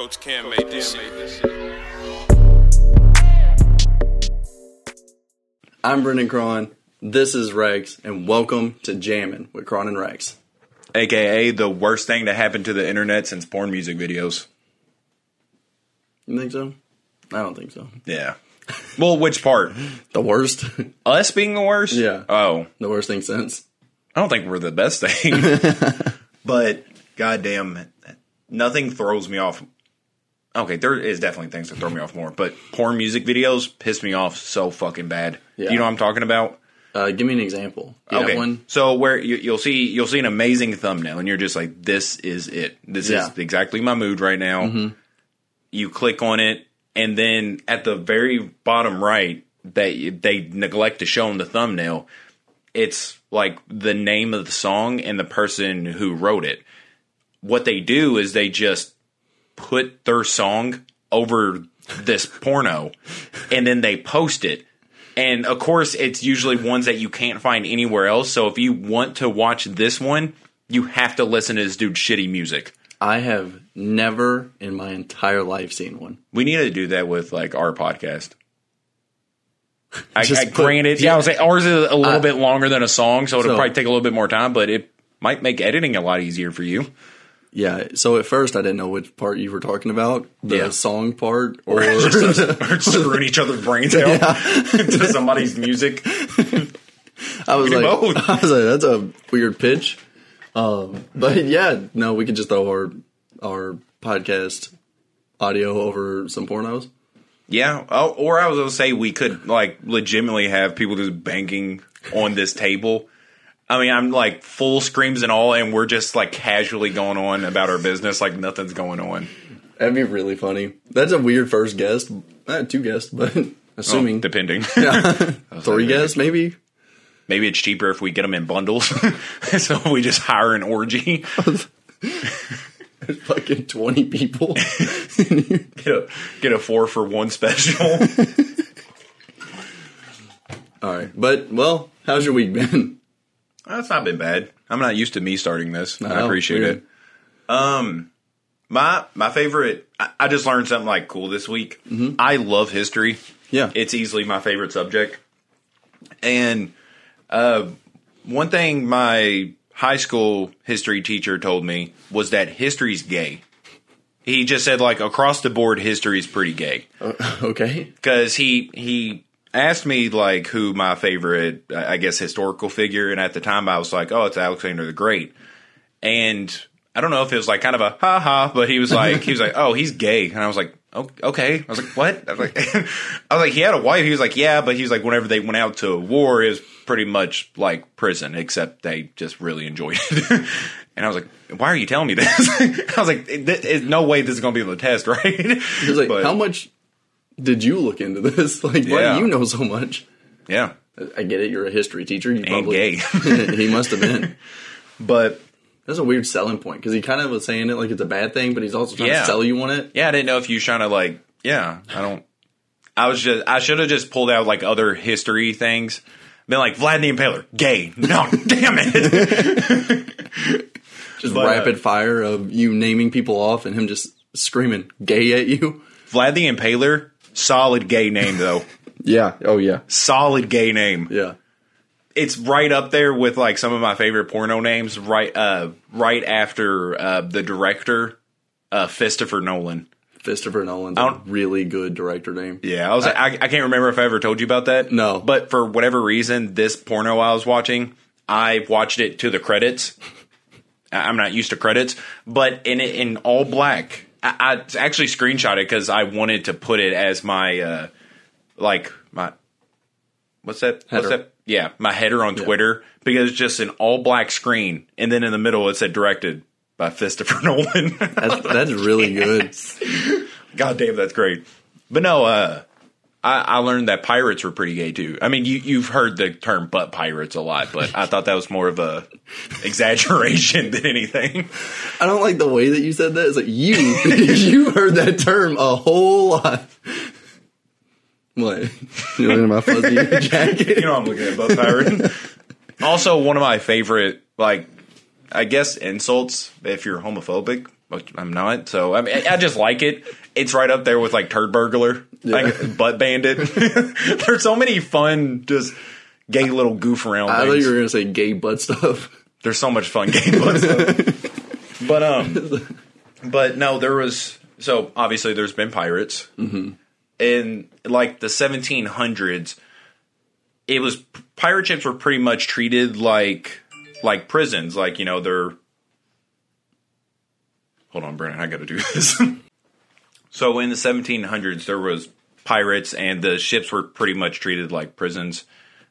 Coach Cam made this shit. I'm Brendan Cron. This is Rex, and welcome to Jammin' with Cron and Rex. aka the worst thing to happen to the internet since porn music videos. You think so? I don't think so. Yeah. Well, which part? The worst? Us being the worst? Yeah. Oh, the worst thing since? I don't think we're the best thing. but goddamn, nothing throws me off. Okay, there is definitely things that throw me off more, but porn music videos piss me off so fucking bad. Yeah. You know what I'm talking about? Uh, give me an example. You okay. one? So where you, you'll see you'll see an amazing thumbnail, and you're just like, "This is it. This Yeah. is exactly my mood right now." You click on it, and then at the very bottom right, they they neglect to show in the thumbnail. It's like the name of the song and the person who wrote it. What they do is they just put their song over this porno, and then they post it. And of course, it's usually ones that you can't find anywhere else. So if you want to watch this one, you have to listen to this dude's shitty music. I have never in my entire life seen one. We need to do that with like our podcast. I, I put- granted, yeah, I was like, ours is a little Uh, bit longer than a song, so it'll so- probably take a little bit more time, but it might make editing a lot easier for you. Yeah, so at first I didn't know which part you were talking about the Yeah. song part or, Just us- or screwing each other's brains out to somebody's music. I was like. I was like, that's a weird pitch. Um, but yeah, no, we could just throw our our podcast audio over some pornos. Yeah, oh, or I was gonna say we could like legitimately have people just banging on this table. I mean, I'm like full screams and all, and we're just like casually going on about our business like nothing's going on. That'd be really funny. That's a weird first guest. Uh, two guests, but assuming Oh, depending. three guests, maybe. Maybe it's cheaper if we get them in bundles, so we just hire an orgy. Fucking twenty people. Get a, get a four for one special. All right, but well, how's your week been? That's not been bad. I'm not used to me starting this. I appreciate weird. it. Um, my my favorite. I, I just learned something like cool this week. I love history. Yeah, It's easily my favorite subject. And uh, one thing my high school history teacher told me was that history's gay. He just said like across the board, history is pretty gay okay. because he he asked me like who my favorite I guess historical figure, and at the time I was like, oh, it's Alexander the Great, and I don't know if it was like kind of a ha ha, but he was like he was like, oh, he's gay, and I was like. Oh, okay. I was like, what? I was like, I was like, he had a wife. He was like, yeah, but he was like, whenever they went out to war, it was pretty much like prison, except they just really enjoyed it. and I was like, why are you telling me this? I was like, there's no way this is going to be on the test, right? He was like, But- how much did you look into this? Like, why Yeah. do you know so much? Yeah. I get it. You're a history teacher. You probably gay. he must have been. But That's a weird selling point because he kind of was saying it like it's a bad thing, but he's also trying Yeah. to sell you on it. yeah, I didn't know if you were trying to like, yeah, I don't. I was just, I should have just pulled out like other history things. Been like Vlad the Impaler, gay. No, damn it. Just But, uh, rapid fire of you naming people off and him just screaming gay at you. Vlad the Impaler, solid gay name though. Yeah. Oh yeah. solid gay name. Yeah. It's right up there with like some of my favorite porno names. Right, uh, right after uh, the director, uh, Christopher Nolan. Christopher Nolan's a really good director name. Yeah, I was. I, I can't remember if I ever told you about that. No. but for whatever reason, this porno I was watching, I watched it to the credits. I- I'm not used to credits, but in it in all black. I, I actually screenshot it because I wanted to put it as my uh, like my what's that? Header. What's that? Yeah, my header on Twitter because it's just an all black screen, and then in the middle it said directed by Christopher Nolan. That's, that's really good. God damn, that's great. But no, uh, I, I learned that pirates were pretty gay too. I mean, you you've heard the term "butt pirates" a lot, but I thought that was more of a exaggeration than anything. I don't like the way that you said that. It's like you you heard that term a whole lot. What? You looking at my fuzzy jacket? You know, I'm looking at butt pirate. also, one of my favorite, like, I guess insults if you're homophobic I'm not. So I mean, I I just like it. It's right up there with like Turd Burglar, like Butt Bandit. There's so many fun, just gay little goof around. I thought you were gonna say gay butt stuff. There's so much fun gay butt stuff. But um, but no, there was so obviously there's been pirates Mm-hmm. in like the 1700s. It was pirate ships were pretty much treated like like prisons, like you know they're. Hold on, Brennan, I got to do this. so in the 1700s, there was pirates, and the ships were pretty much treated like prisons,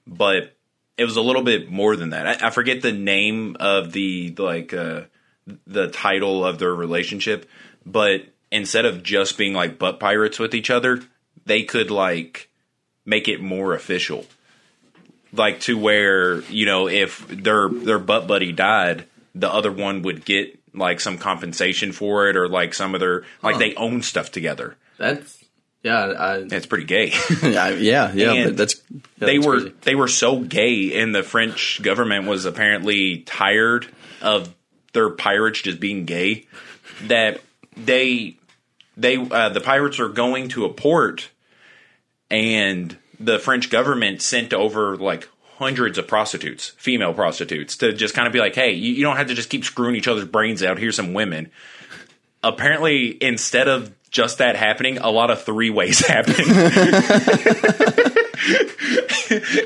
but it was a little bit more than that. I, I forget the name of the like uh, the title of their relationship, but instead of just being like butt pirates with each other, they could like make it more official. Like to where, you know, if their their butt buddy died, the other one would get like some compensation for it or like some other their like Huh. they own stuff together. That's yeah, I, It's pretty gay. yeah, yeah, yeah. And But that's yeah, they that's were crazy. they were so gay and the French government was apparently tired of their pirates just being gay that they they uh, the pirates are going to a port and the French government sent over like hundreds of prostitutes, female prostitutes, to just kind of be like, hey, you, you don't have to just keep screwing each other's brains out. Here's some women. Apparently, instead of just that happening, a lot of three ways happened.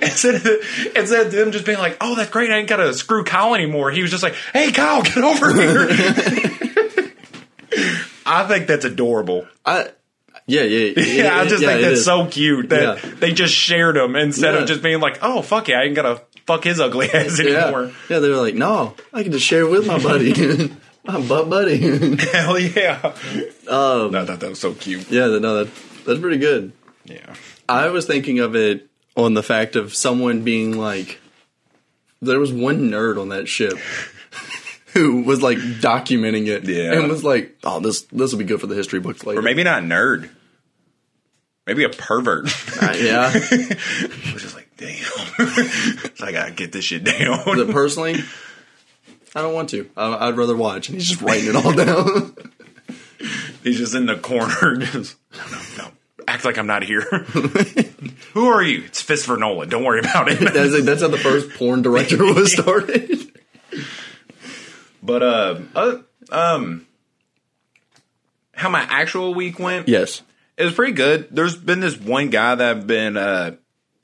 instead of instead of them just being like, "Oh, that's great, I ain't got to screw Kyle anymore," he was just like, "Hey, Kyle, get over here." I think that's adorable. I, yeah, yeah, Yeah, I just yeah, think that's so cute that Yeah. they just shared them instead Yeah. of just being like, "Oh, fuck yeah, I ain't gotta fuck his ugly ass Yeah, anymore." yeah. They were like, no, I can just share it with my buddy, my butt buddy. Hell yeah! um, I thought that was so cute. yeah, no, that that's pretty good. Yeah, I was thinking of it on the fact of someone being like, there was one nerd on that ship who was like documenting it, Yeah. and was like, oh, this this will be good for the history books later. or maybe not nerd, maybe a pervert. Uh, yeah. I was just like, damn, so I gotta get this shit down. But personally, I don't want to. I, I'd rather watch, and he's just writing it all down. He's just in the corner, just no, no, no. Act like I'm not here. Who are you? It's Fist for Nolan. Don't worry about it. that's, like, that's how the first porn director was started. But uh, uh, um, how my actual week went? yes. It was pretty good. There's been this one guy that I've been uh,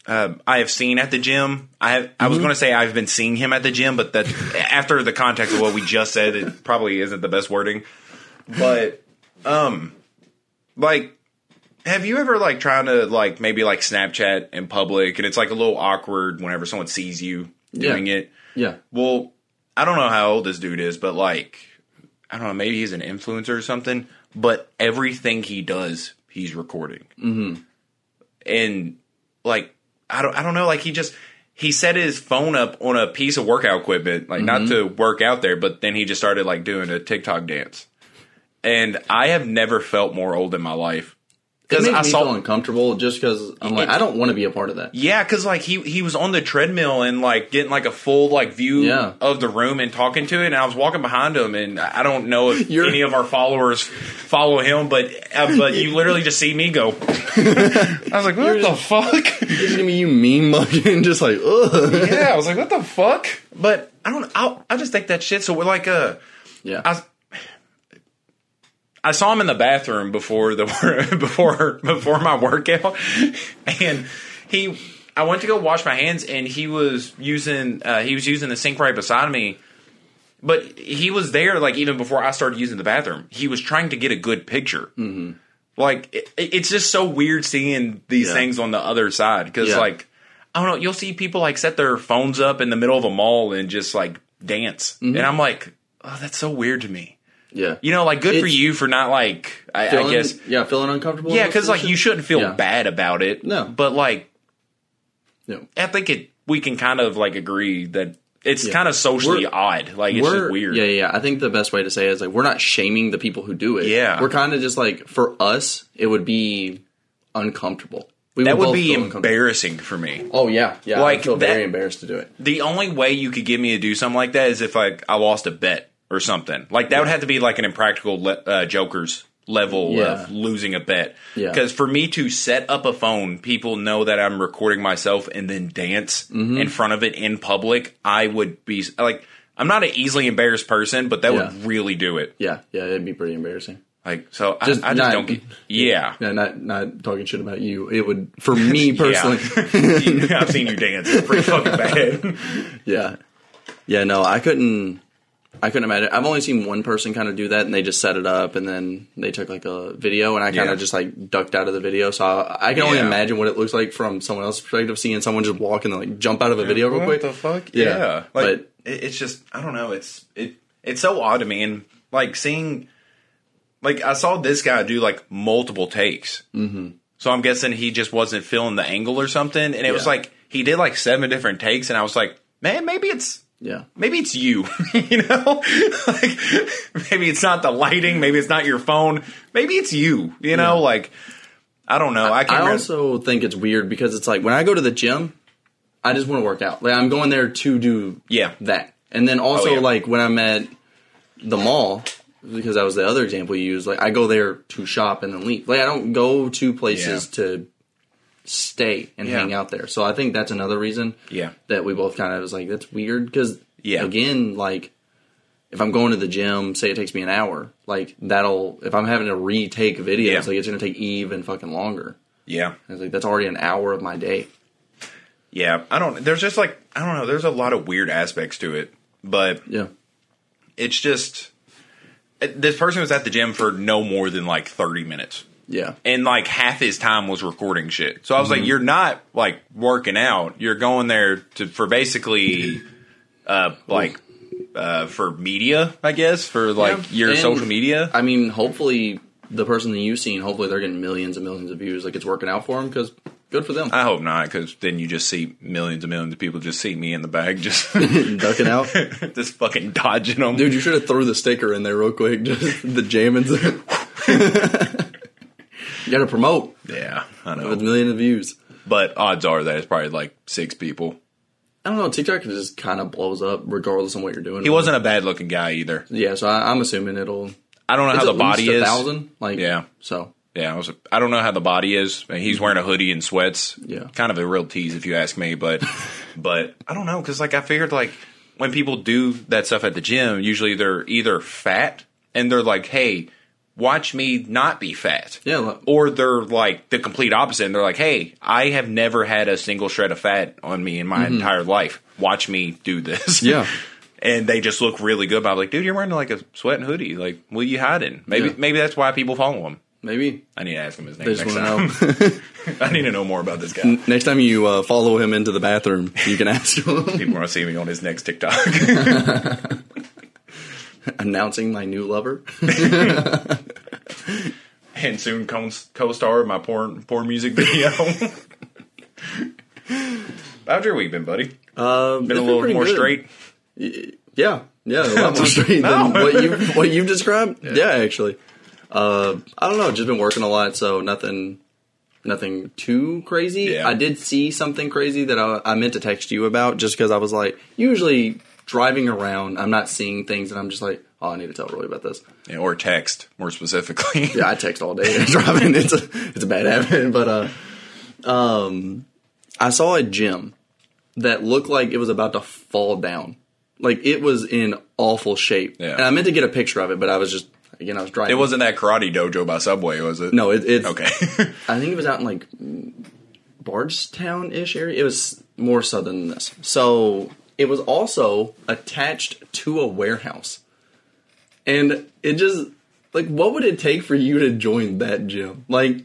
uh, I have seen at the gym. I have, I was going to say I've been seeing him at the gym, but that after the context of what we just said, it probably isn't the best wording. But um, like, have you ever like trying to like maybe like Snapchat in public, and it's like a little awkward whenever someone sees you doing Yeah. it? Yeah. Well, I don't know how old this dude is, but like, I don't know, maybe he's an influencer or something. But everything he does, he's recording, mm-hmm. and like, I don't, I don't know, like he just he set his phone up on a piece of workout equipment, like not to work out there, but then he just started like doing a TikTok dance, and I have never felt more old in my life because I saw feel uncomfortable just because I'm like, It- I don't want to be a part of that. Yeah, because like he he was on the treadmill and like getting like a full like view Yeah. of the room and talking to it, and I was walking behind him, and I don't know if You're- any of our followers follow him, but uh, but you literally just see me go. I was like, what the fuck? It's gonna be you meme mugging, just like, ugh. yeah, I was like, what the fuck? But I don't. I I just think that shit. So we're like, uh, Yeah. I. I saw him in the bathroom before the before before my workout, and he. I went to go wash my hands, and he was using uh, he was using the sink right beside me. But he was there like even before I started using the bathroom. He was trying to get a good picture. Mm-hmm. Like it, it's just so weird seeing these Yeah. things on the other side because Yeah. like I don't know. You'll see people like set their phones up in the middle of a mall and just like dance, Mm-hmm. and I'm like, oh, that's so weird to me. Yeah. You know, like good for you for not like I, I Feeling- guess Yeah, feeling uncomfortable. yeah, because like you shouldn't feel Yeah. bad about it. No. but like No. I think it we can kind of like agree that it's Yeah. kind of socially We're- odd. Like it's just weird. Yeah, yeah, yeah. I think the best way to say it is like we're not shaming the people who do it. Yeah. we're kind of just like for us, it would be uncomfortable. We that would both be embarrassing for me. Oh yeah, yeah. Like I feel that- very embarrassed to do it. The only way you could get me to do something like that is if like I lost a bet. Or something. Like that would have to be like an impractical le- uh, Joker's level Yeah. of losing a bet. Yeah. Because for me to set up a phone, people know that I'm recording myself and then dance Mm-hmm. in front of it in public. I would be like, I'm not an easily embarrassed person, but that Yeah. would really do it. Yeah, yeah, it'd be pretty embarrassing. Like, so Just I, I just don't get. Yeah. Yeah, not not talking shit about you. It would for me personally. Yeah. I've seen you dance. It's pretty fucking bad. Yeah. Yeah, no, I couldn't I couldn't imagine. I've only seen one person kind of do that and they just set it up and then they took like a video and I kind Yeah. of just like ducked out of the video. So I, I can only imagine what it looks like from someone else's perspective seeing someone just walk and then like jump out of a video real quick. What the fuck? Yeah, Yeah, like but- it's just I don't know. It's it it's so odd to me, and like seeing, like I saw this guy do like multiple takes. Mm-hmm. So I'm guessing he just wasn't feeling the angle or something, and it was like he did like seven different takes, and I was like, man, maybe it's. Yeah. Maybe it's you, you know. like maybe it's not the lighting, maybe it's not your phone, maybe it's you, you know. Yeah. Like I don't know. I I also think it's weird because it's like when I go to the gym, I just want to work out. Like I'm going there to do Yeah. that. And then oh, also Oh, yeah. like when I'm at the mall, because that was the other example you used, like I go there to shop and then leave. Like I don't go to places Yeah. to stay and Yeah. hang out there. So I think that's another reason Yeah. that we both kind of was like, that's weird because Yeah. again, like if I'm going to the gym, say it takes me an hour, like that'll if I'm having to retake videos, Yeah. like it's gonna take even fucking longer. yeah. I was like, that's already an hour of my day. Yeah, I don't. There's just like I don't know. There's a lot of weird aspects to it, but Yeah. it's just this person was at the gym for no more than like 30 minutes, Yeah. and like half his time was recording shit. So I was Mm-hmm. like, "You're not like working out. You're going there to for basically, uh, like." Uh, for media, I guess, for like Yeah. your And- social media. I mean, hopefully the person that you've seen, hopefully they're getting millions and millions of views. Like it's working out for them because good for them. I hope not, because then you just see millions and millions of people just see me in the bag, just Ducking out. just fucking dodging them. Dude, you should have threw the sticker in there real quick. Just the jammins. you got to promote Yeah, I know. with a million of views. But odds are that it's probably like six people. I don't know. TikTok just kind of blows up regardless of what you're doing. He wasn't a bad looking guy either. Yeah, so I, I'm assuming it'll. I don't know how the body is. thousand. Like Yeah. So Yeah, I, was, I don't know how the body is. He's wearing a hoodie and sweats. Yeah. kind of a real tease if you ask me. But but I don't know because like I figured like when people do that stuff at the gym, usually they're either fat and they're like, hey. Watch me not be fat. Yeah, look- Or they're like the complete opposite. And they're like, hey, I have never had a single shred of fat on me in my entire life. Watch me do this. Mm-hmm. Yeah. and they just look really good. But I'm like, dude, you're wearing like a sweat and hoodie. Like, what are you hiding? Maybe Yeah. maybe that's why people follow him. maybe I need to ask him his name they next time. know. I need to know more about this guy. Next time you uh, follow him into the bathroom, you can ask him. People want to see me on his next TikTok. announcing my new lover. and soon co- co-star of my porn porn music video. How's your week been, buddy? Uh, Been a little more straight. Yeah, yeah, a lot more straight No. than what you what you've described. Yeah, actually, uh, I don't know. Just been working a lot, so nothing, nothing too crazy. Yeah. I did see something crazy that I, I meant to text you about, just because I was like, usually driving around, I'm not seeing things, and I'm just like, oh, I need to tell Roy about this. Yeah, or text, more specifically. Yeah, I text all day driving. It's a it's a bad habit, but uh, um, I saw a gym that looked like it was about to fall down. Like it was in awful shape. Yeah. And I meant to get a picture of it, but I was just again I was driving. It wasn't that karate dojo by Subway, was it? no, it, it's Okay. I think it was out in like Bardstown ish area. It was more southern than this. So it was also attached to a warehouse. And it just like what would it take for you to join that gym? Like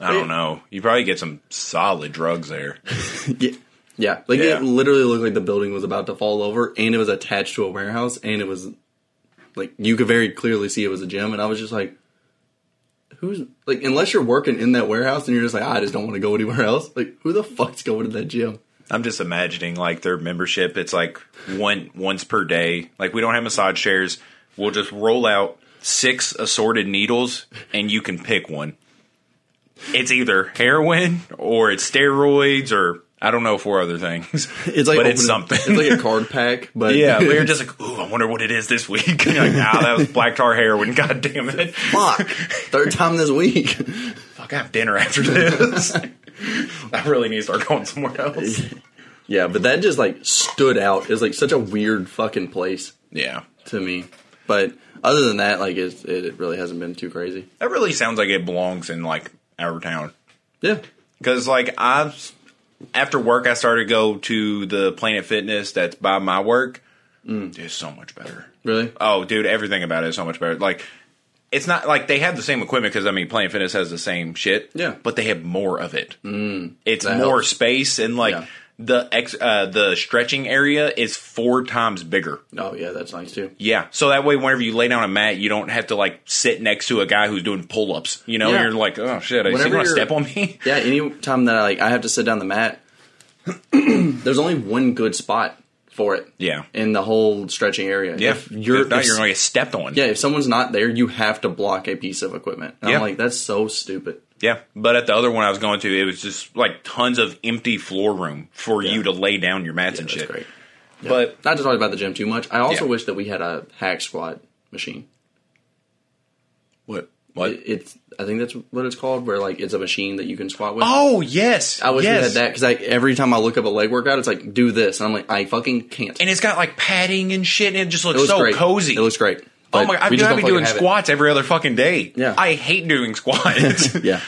I don't know. You probably get some solid drugs there. yeah, yeah. Like Yeah. it literally looked like the building was about to fall over and it was attached to a warehouse and it was like you could very clearly see it was a gym and I was just like who's like unless you're working in that warehouse and you're just like ah, I just don't want to go anywhere else. Like who the fuck's going to that gym? I'm just imagining like their membership. It's like one once per day. Like we don't have massage chairs. We'll just roll out six assorted needles, and you can pick one. It's either heroin or it's steroids or I don't know four other things. It's like but it's something. It's like a card pack, but yeah, we were just like, ooh, I wonder what it is this week. You're like, ah, that was black tar heroin. God damn it. fuck. Third time this week. Fuck, I have dinner after this. I really need to start going somewhere else. yeah, but that just like stood out. It's like such a weird fucking place Yeah. to me. But other than that, like it's, it, it really hasn't been too crazy. That really sounds like it belongs in like our town. Yeah. Because like I've after work, I started to go to the Planet Fitness that's by my work. Mm. It's so much better. Really? Oh, dude, everything about it is so much better. Like, it's not like they have the same equipment because I mean, Planet Fitness has the same shit. Yeah. but they have more of it. Mm, it's more helps. space and like Yeah. the ex uh, the stretching area is four times bigger. Oh yeah, that's nice too. Yeah, so that way, whenever you lay down a mat, you don't have to like sit next to a guy who's doing pull ups. You know, Yeah. you're like, oh shit, is he going to step on me? Yeah, any time that I like I have to sit down the mat, there's only one good spot for it. Yeah. In the whole stretching area. Yeah, If you're if not, if- you're going to get stepped on. Yeah, if someone's not there, you have to block a piece of equipment. And Yeah. I'm like, that's so stupid. Yeah, but at the other one I was going to, it was just like tons of empty floor room for Yeah. you to lay down your mats and That's shit. great. But Not to talk about the gym too much. I also Yeah. wish that we had a hack squat machine. what? What? It, it's I think that's what it's called, where like it's a machine that you can squat with. oh yes, I wish yes. we had that because like every time I look up a leg workout, it's like do this, and I'm like I fucking can't. and it's got like padding and shit, and it just it looks, looks so great. cozy. It looks great. oh my! god, I've been don't doing have it. squats every other fucking day. Yeah. I hate doing squats. Yeah,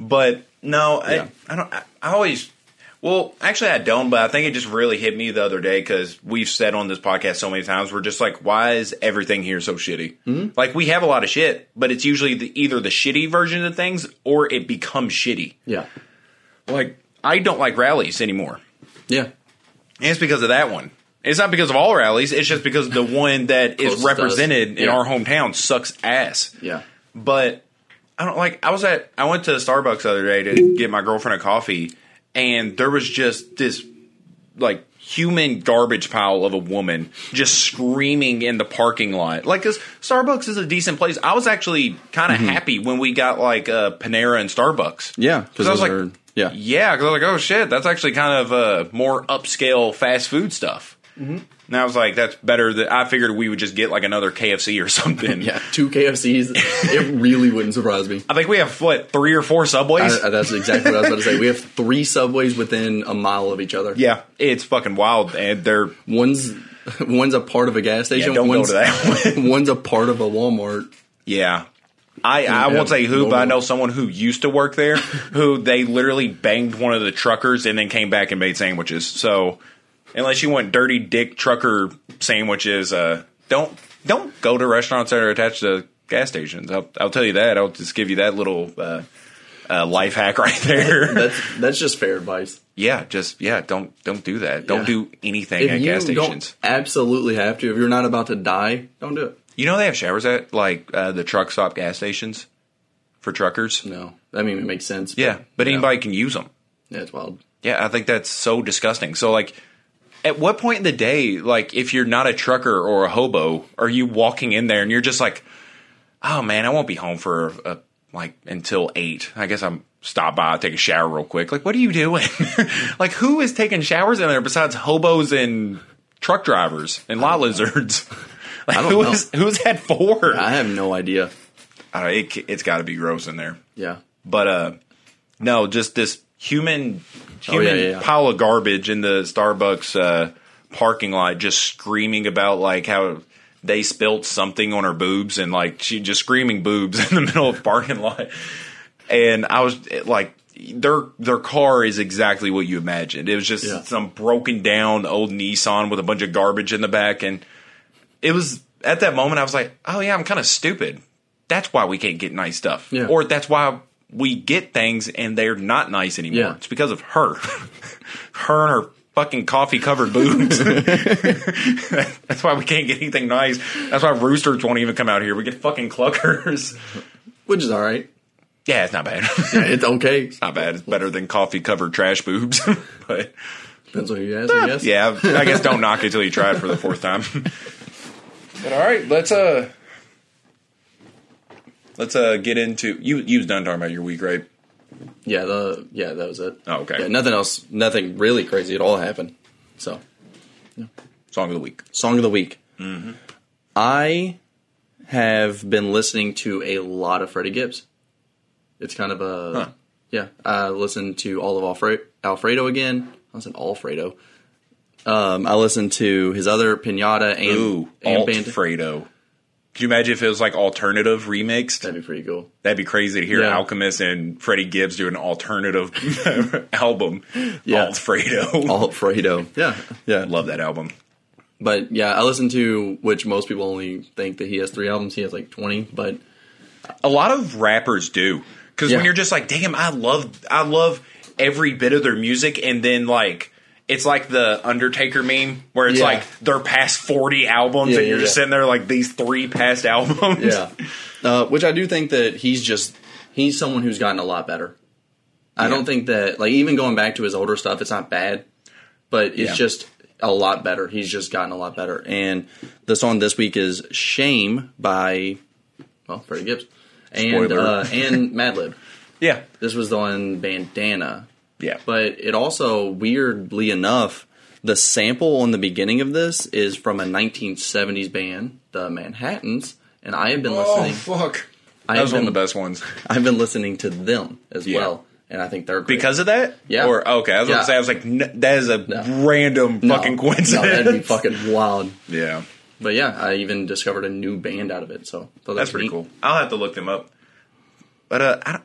But no, Yeah. I, I don't. I, I always. Well, actually, I don't. But I think it just really hit me the other day because we've said on this podcast so many times we're just like, why is everything here so shitty? Mm-hmm. Like we have a lot of shit, but it's usually the, either the shitty version of things or it becomes shitty. yeah, Like I don't like rallies anymore. yeah. And it's because of that one. It's not because of all rallies. It's just because the one that is Closest to us. represented in our hometown sucks ass. Yeah. But I don't like. I was at. I went to Starbucks the other day to get my girlfriend a coffee, and there was just this like human garbage pile of a woman just screaming in the parking lot. Like, cause Starbucks is a decent place. I was actually kind of happy when we got like uh, Panera and Starbucks. Yeah, because I was like, are yeah. Yeah, because I was like, oh shit, that's actually kind of uh, more upscale fast food stuff. Mm-hmm. And I was like, that's better. Than, I figured we would just get like another KFC or something. Yeah, two KFCs. it really wouldn't surprise me. I think we have what three or four subways. I, that's exactly what I was about to say. We have three subways within a mile of each other. yeah, it's fucking wild, and they're One's one's a part of a gas station. Yeah, don't go one's, to that one's a part of a Walmart. yeah. I, I won't say who, but I know someone who used to work there who they literally banged one of the truckers and then came back and made sandwiches. So unless you want dirty dick trucker sandwiches, uh, don't don't go to restaurants that are attached to gas stations. I'll, I'll tell you that. I'll just give you that little uh, uh, life hack right there. That's that's just fair advice. yeah, just yeah, don't don't do that. Don't Yeah. do anything If at you gas don't stations. absolutely have to, if you're not about to die, don't do it. You know they have showers at like uh, the truck stop gas stations for truckers. No, I mean it makes sense. Yeah, but yeah. anybody can use them. yeah, it's wild. Yeah, I think that's so disgusting. So like at what point in the day, like if you're not a trucker or a hobo, are you walking in there and you're just like, "Oh man, I won't be home for uh like until 8. I guess I'm stop by, take a shower real quick." Like, what are you doing? like who is taking showers in there besides hobos and truck drivers and lot lizards? Like I don't who know. who's that four? I have no idea. I it, it's got to be gross in there. Yeah, But uh no, just this human human yeah, yeah, yeah. pile of garbage in the Starbucks uh parking lot just screaming about like how they spilt something on her boobs and like she just screaming boobs in the middle of the parking lot. And I was like their their car is exactly what you imagined. It was just Yeah. some broken down old Nissan with a bunch of garbage in the back and it was at that moment I was like, "Oh yeah, I'm kind of stupid. That's why we can't get nice stuff." Yeah. Or that's why we get things and they're not nice anymore. Yeah. It's because of her. her and her fucking coffee covered boobs. that's why we can't get anything nice. That's why roosters won't even come out here. We get fucking cluckers. which is all right. yeah, it's not bad. Yeah, it's okay. It's not bad. It's better than coffee covered trash boobs. but Depends on who you ask. I guess. yeah, I guess don't knock it till you try it for the fourth time. but all right, let's uh let's uh get into you you was done talking about your week, right? Yeah, the yeah that was it. Oh, okay. Yeah, nothing else, nothing really crazy at all happened. So, Song of the week. song of the week. I have been listening to a lot of Freddie Gibbs. It's kind of a Huh. yeah. I listened to all of Alfredo, Alfredo again. I said Alfredo. Um, I listened to his other Pinata and Ooh, and Alt Band- Fredo. Could you imagine if it was like alternative remixed? That'd be pretty cool. That'd be crazy to hear Yeah. Alchemist and Freddie Gibbs do an alternative album. Yeah. Alfredo. Alfredo. Yeah, yeah. Love that album. But yeah, I listened to which most people only think that he has three albums. He has like twenty, but A lot of rappers do. Because when you're just like, damn, I love I love every bit of their music and then like it's like the Undertaker meme where it's Yeah. like their past forty albums Yeah, and you're yeah, just sitting there like these three past albums. yeah, uh, which I do think that he's just he's someone who's gotten a lot better. I don't think that like even going back to his older stuff, it's not bad, but it's just a lot better. He's just gotten a lot better. And the song this week is "Shame" by well Freddie Gibbs and uh, and Madlib. Yeah. This was on Bandana. Yeah. But it also, weirdly enough, the sample on the beginning of this is from a 1970s band, the Manhattans, and I have been listening. Oh, fuck. I That was one of the best ones. I've been listening to them as Yeah. well, and I think they're great. Because of that? Yeah. Or okay, I was Yeah. gonna say I was like, n- that is a No. random No, fucking no, coincidence. that'd be fucking wild. yeah, But yeah, I even discovered a new band out of it, so that that's pretty neat. cool. I'll have to look them up. But uh, I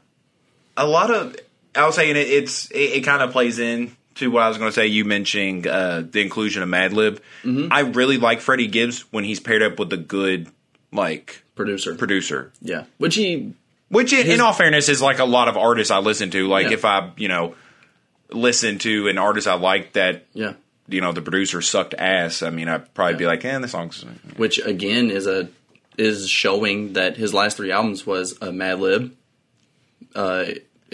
a lot of I was saying it, it's it, it kind of plays in to what I was going to say. You mentioning uh, the inclusion of Madlib. Mm-hmm. I really like Freddie Gibbs when he's paired up with a good like Producer, producer. yeah, which he Which, in, in all fairness, is like a lot of artists I listen to. Like Yeah. if I, you know, listen to an artist I like that, yeah, you know, the producer sucked ass. I mean, I'd probably be Yeah. like, eh, the song's. which again is a is showing that his last three albums was a Madlib uh,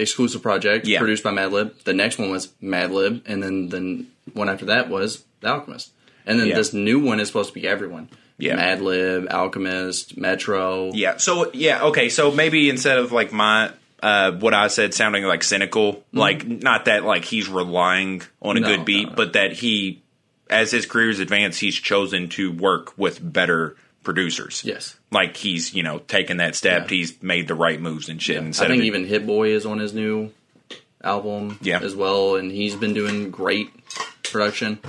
exclusive project Yeah. produced by Madlib. The next one was Madlib, and then the one after that was The Alchemist. And then Yeah. this new one is supposed to be everyone. Yeah. Madlib, Alchemist, Metro. Yeah. So yeah. Okay. So maybe instead of like my uh, what I said sounding like cynical, like not that like he's relying on a Mm-hmm. No, good beat, no, no. but that he, as his career's advanced, he's chosen to work with better producers. Yes. Like he's you know taken that step. Yeah. He's made the right moves and shit. I Instead think of even Hit Boy is on his new album Yeah. as well, and he's been doing great production.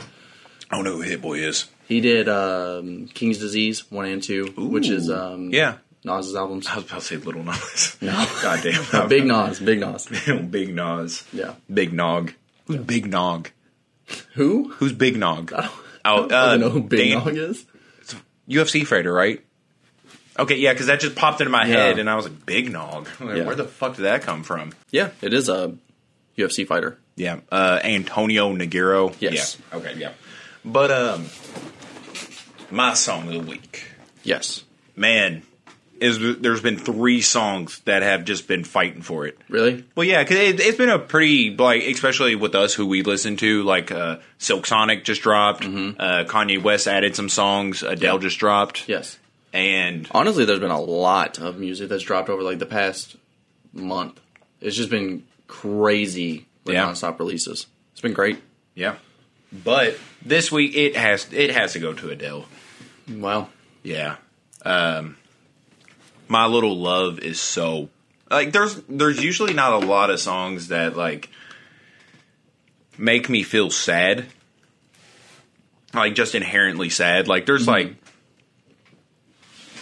I don't know who Hit Boy is. He did um, King's Disease 1 and 2, which is um, Yeah. Nas's albums. I was about to say Little Nas. No. Goddamn. Big Nas, Big Nas. Big Nas. Yeah. Big Nog. Who's Big Nog? Who? Who's Big Nog? I Oh, don't uh, know who Big Dan- Nog is. UFC fighter, right? Okay, yeah, because that just popped into my Yeah. head, and I was like, Big Nog. Like, Yeah. Where the fuck did that come from? Yeah, it is a UFC fighter. Yeah, uh, Antonio Nogueira. Yes. Yeah. Okay. Yeah. But um, my song of the week, Yes. man, is there's been three songs that have just been fighting for it. Really? Well, yeah, because it, it's been a pretty like, especially with us who we listen to, like uh, Silk Sonic just dropped, uh, Kanye West added some songs, Adele Yeah. just dropped, Yes. and Honestly, there's been a lot of music that's dropped over like the past month. It's just been crazy with Yeah. nonstop releases. It's been great. yeah. But this week it has it has to go to Adele. Wow. Yeah. Um, My Little Love is so like there's there's usually not a lot of songs that like make me feel sad. Like just inherently sad. Like there's like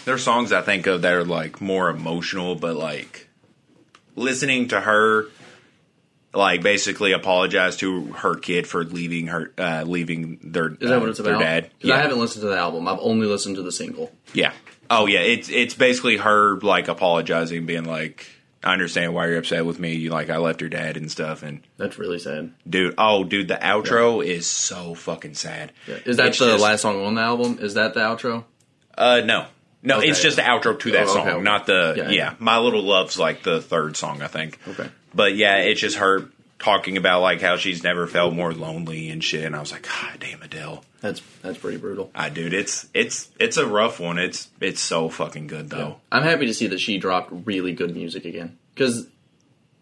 there's songs I think of that are like more emotional, but like listening to her like basically apologize to her kid for leaving her uh leaving their Is that uh, what it's about? their dad. 'Cause I haven't listened to the album. I've only listened to the single. Yeah. Oh yeah. It's it's basically her like apologizing, being like, I understand why you're upset with me. You like I left your dad and stuff, and That's really sad. dude, oh dude, the outro is so fucking sad. Yeah. Is that It's the just- last song on the album? Is that the outro? Uh, no, no, Okay. it's just the outro to that Oh, okay, song, okay. not the Yeah, yeah, yeah. My Little Love's like the third song, I think. Okay. But yeah, it's just her talking about like how she's never felt more lonely and shit. And I was like, God damn, Adele. That's that's pretty brutal. I dude, it's it's it's a rough one. It's it's so fucking good though. I'm happy to see that she dropped really good music again because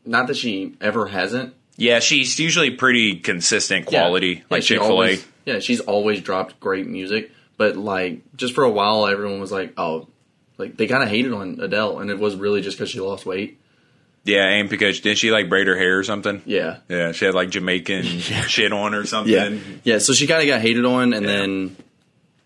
not that she ever hasn't. Yeah, she's usually pretty consistent quality, Yeah. like Yeah, Chick Fil A. Yeah, she's always dropped great music, but like just for a while, everyone was like, "Oh, like they kind of hated on Adele," and it was really just because she lost weight. Yeah, and because didn't she like braid her hair or something? Yeah, Yeah, she had like Jamaican shit on or something. yeah, yeah. So she kind of got hated on, and Yeah. then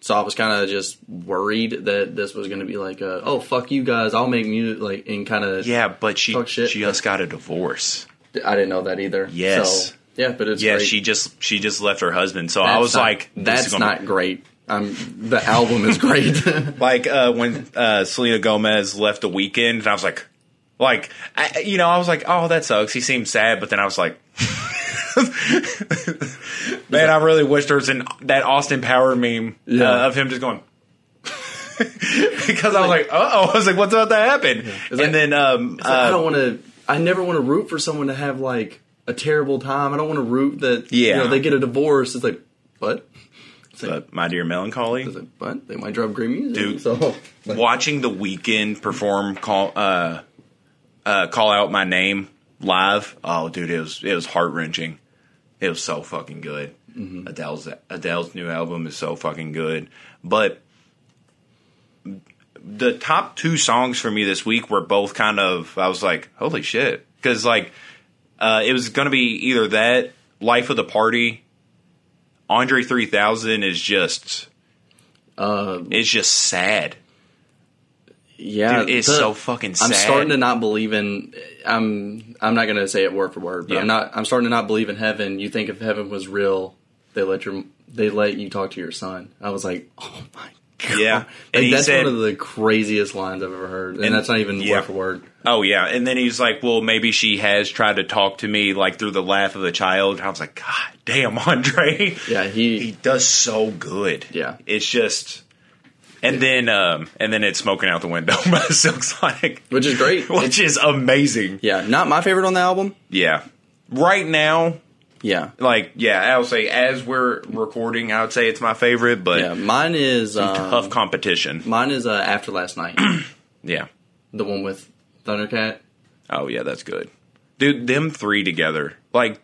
so I was kind of just worried that this was going to be like, a, "Oh, fuck you guys, I'll make music," like and kind of Yeah, but she shit. she just got a divorce. I didn't know that either. Yes. So, yeah, but it's Yeah, great. she just she just left her husband. So I was not- like, "That's not great." Um, the album is great. like uh, when uh, Selena Gomez left the Weeknd, and I was like, like I, you know, I was like, oh, that sucks. He seemed sad, but then I was like. Man, I really wish there was an that Austin Power meme Yeah. uh, of him just going because I was like, oh, I was like, what's about to happen? Is and that- then um, like, I uh, don't want to. I never want to root for someone to have like a terrible time. I don't want to root that. Yeah. you know, they get a divorce. It's like what? It's like, uh, my dear melancholy. it's like what? They might drop great music. Dude. So watching the Weeknd perform call uh uh call out my name live oh dude it was it was heart wrenching it was so fucking good. Mm-hmm. adele's adele's new album is so fucking good. But the top two songs for me this week were both kind of i was like holy shit. Because like uh it was gonna be either that life of the party andre 3000 is just uh, it's just sad yeah, Dude, it's the- so fucking sad. I'm starting to not believe in. I'm. I'm not gonna say it word for word, but Yeah. I'm not. I'm starting to not believe in heaven. You think if heaven was real, they let your they let you talk to your son. I was like, oh my god. Yeah. like, And that's said- one of the craziest lines I've ever heard, and, And- that's not even yeah. word for word. Oh yeah, and then he's like, "Well, maybe she has tried to talk to me like through the laugh of a child." I was like, "God damn, Andre!" Yeah, he. he does so good. Yeah. it's just, and then um, and then it's smoking out the window by Silk Sonic, which is great. which is amazing. Yeah, not my favorite on the album. Yeah, right now, Yeah, like yeah, I would say as we're recording, I would say it's my favorite, but yeah. Mine is um, tough competition. Mine is uh, after last night, Yeah. the one with Thundercat. Oh yeah, that's good, dude. Them three together, like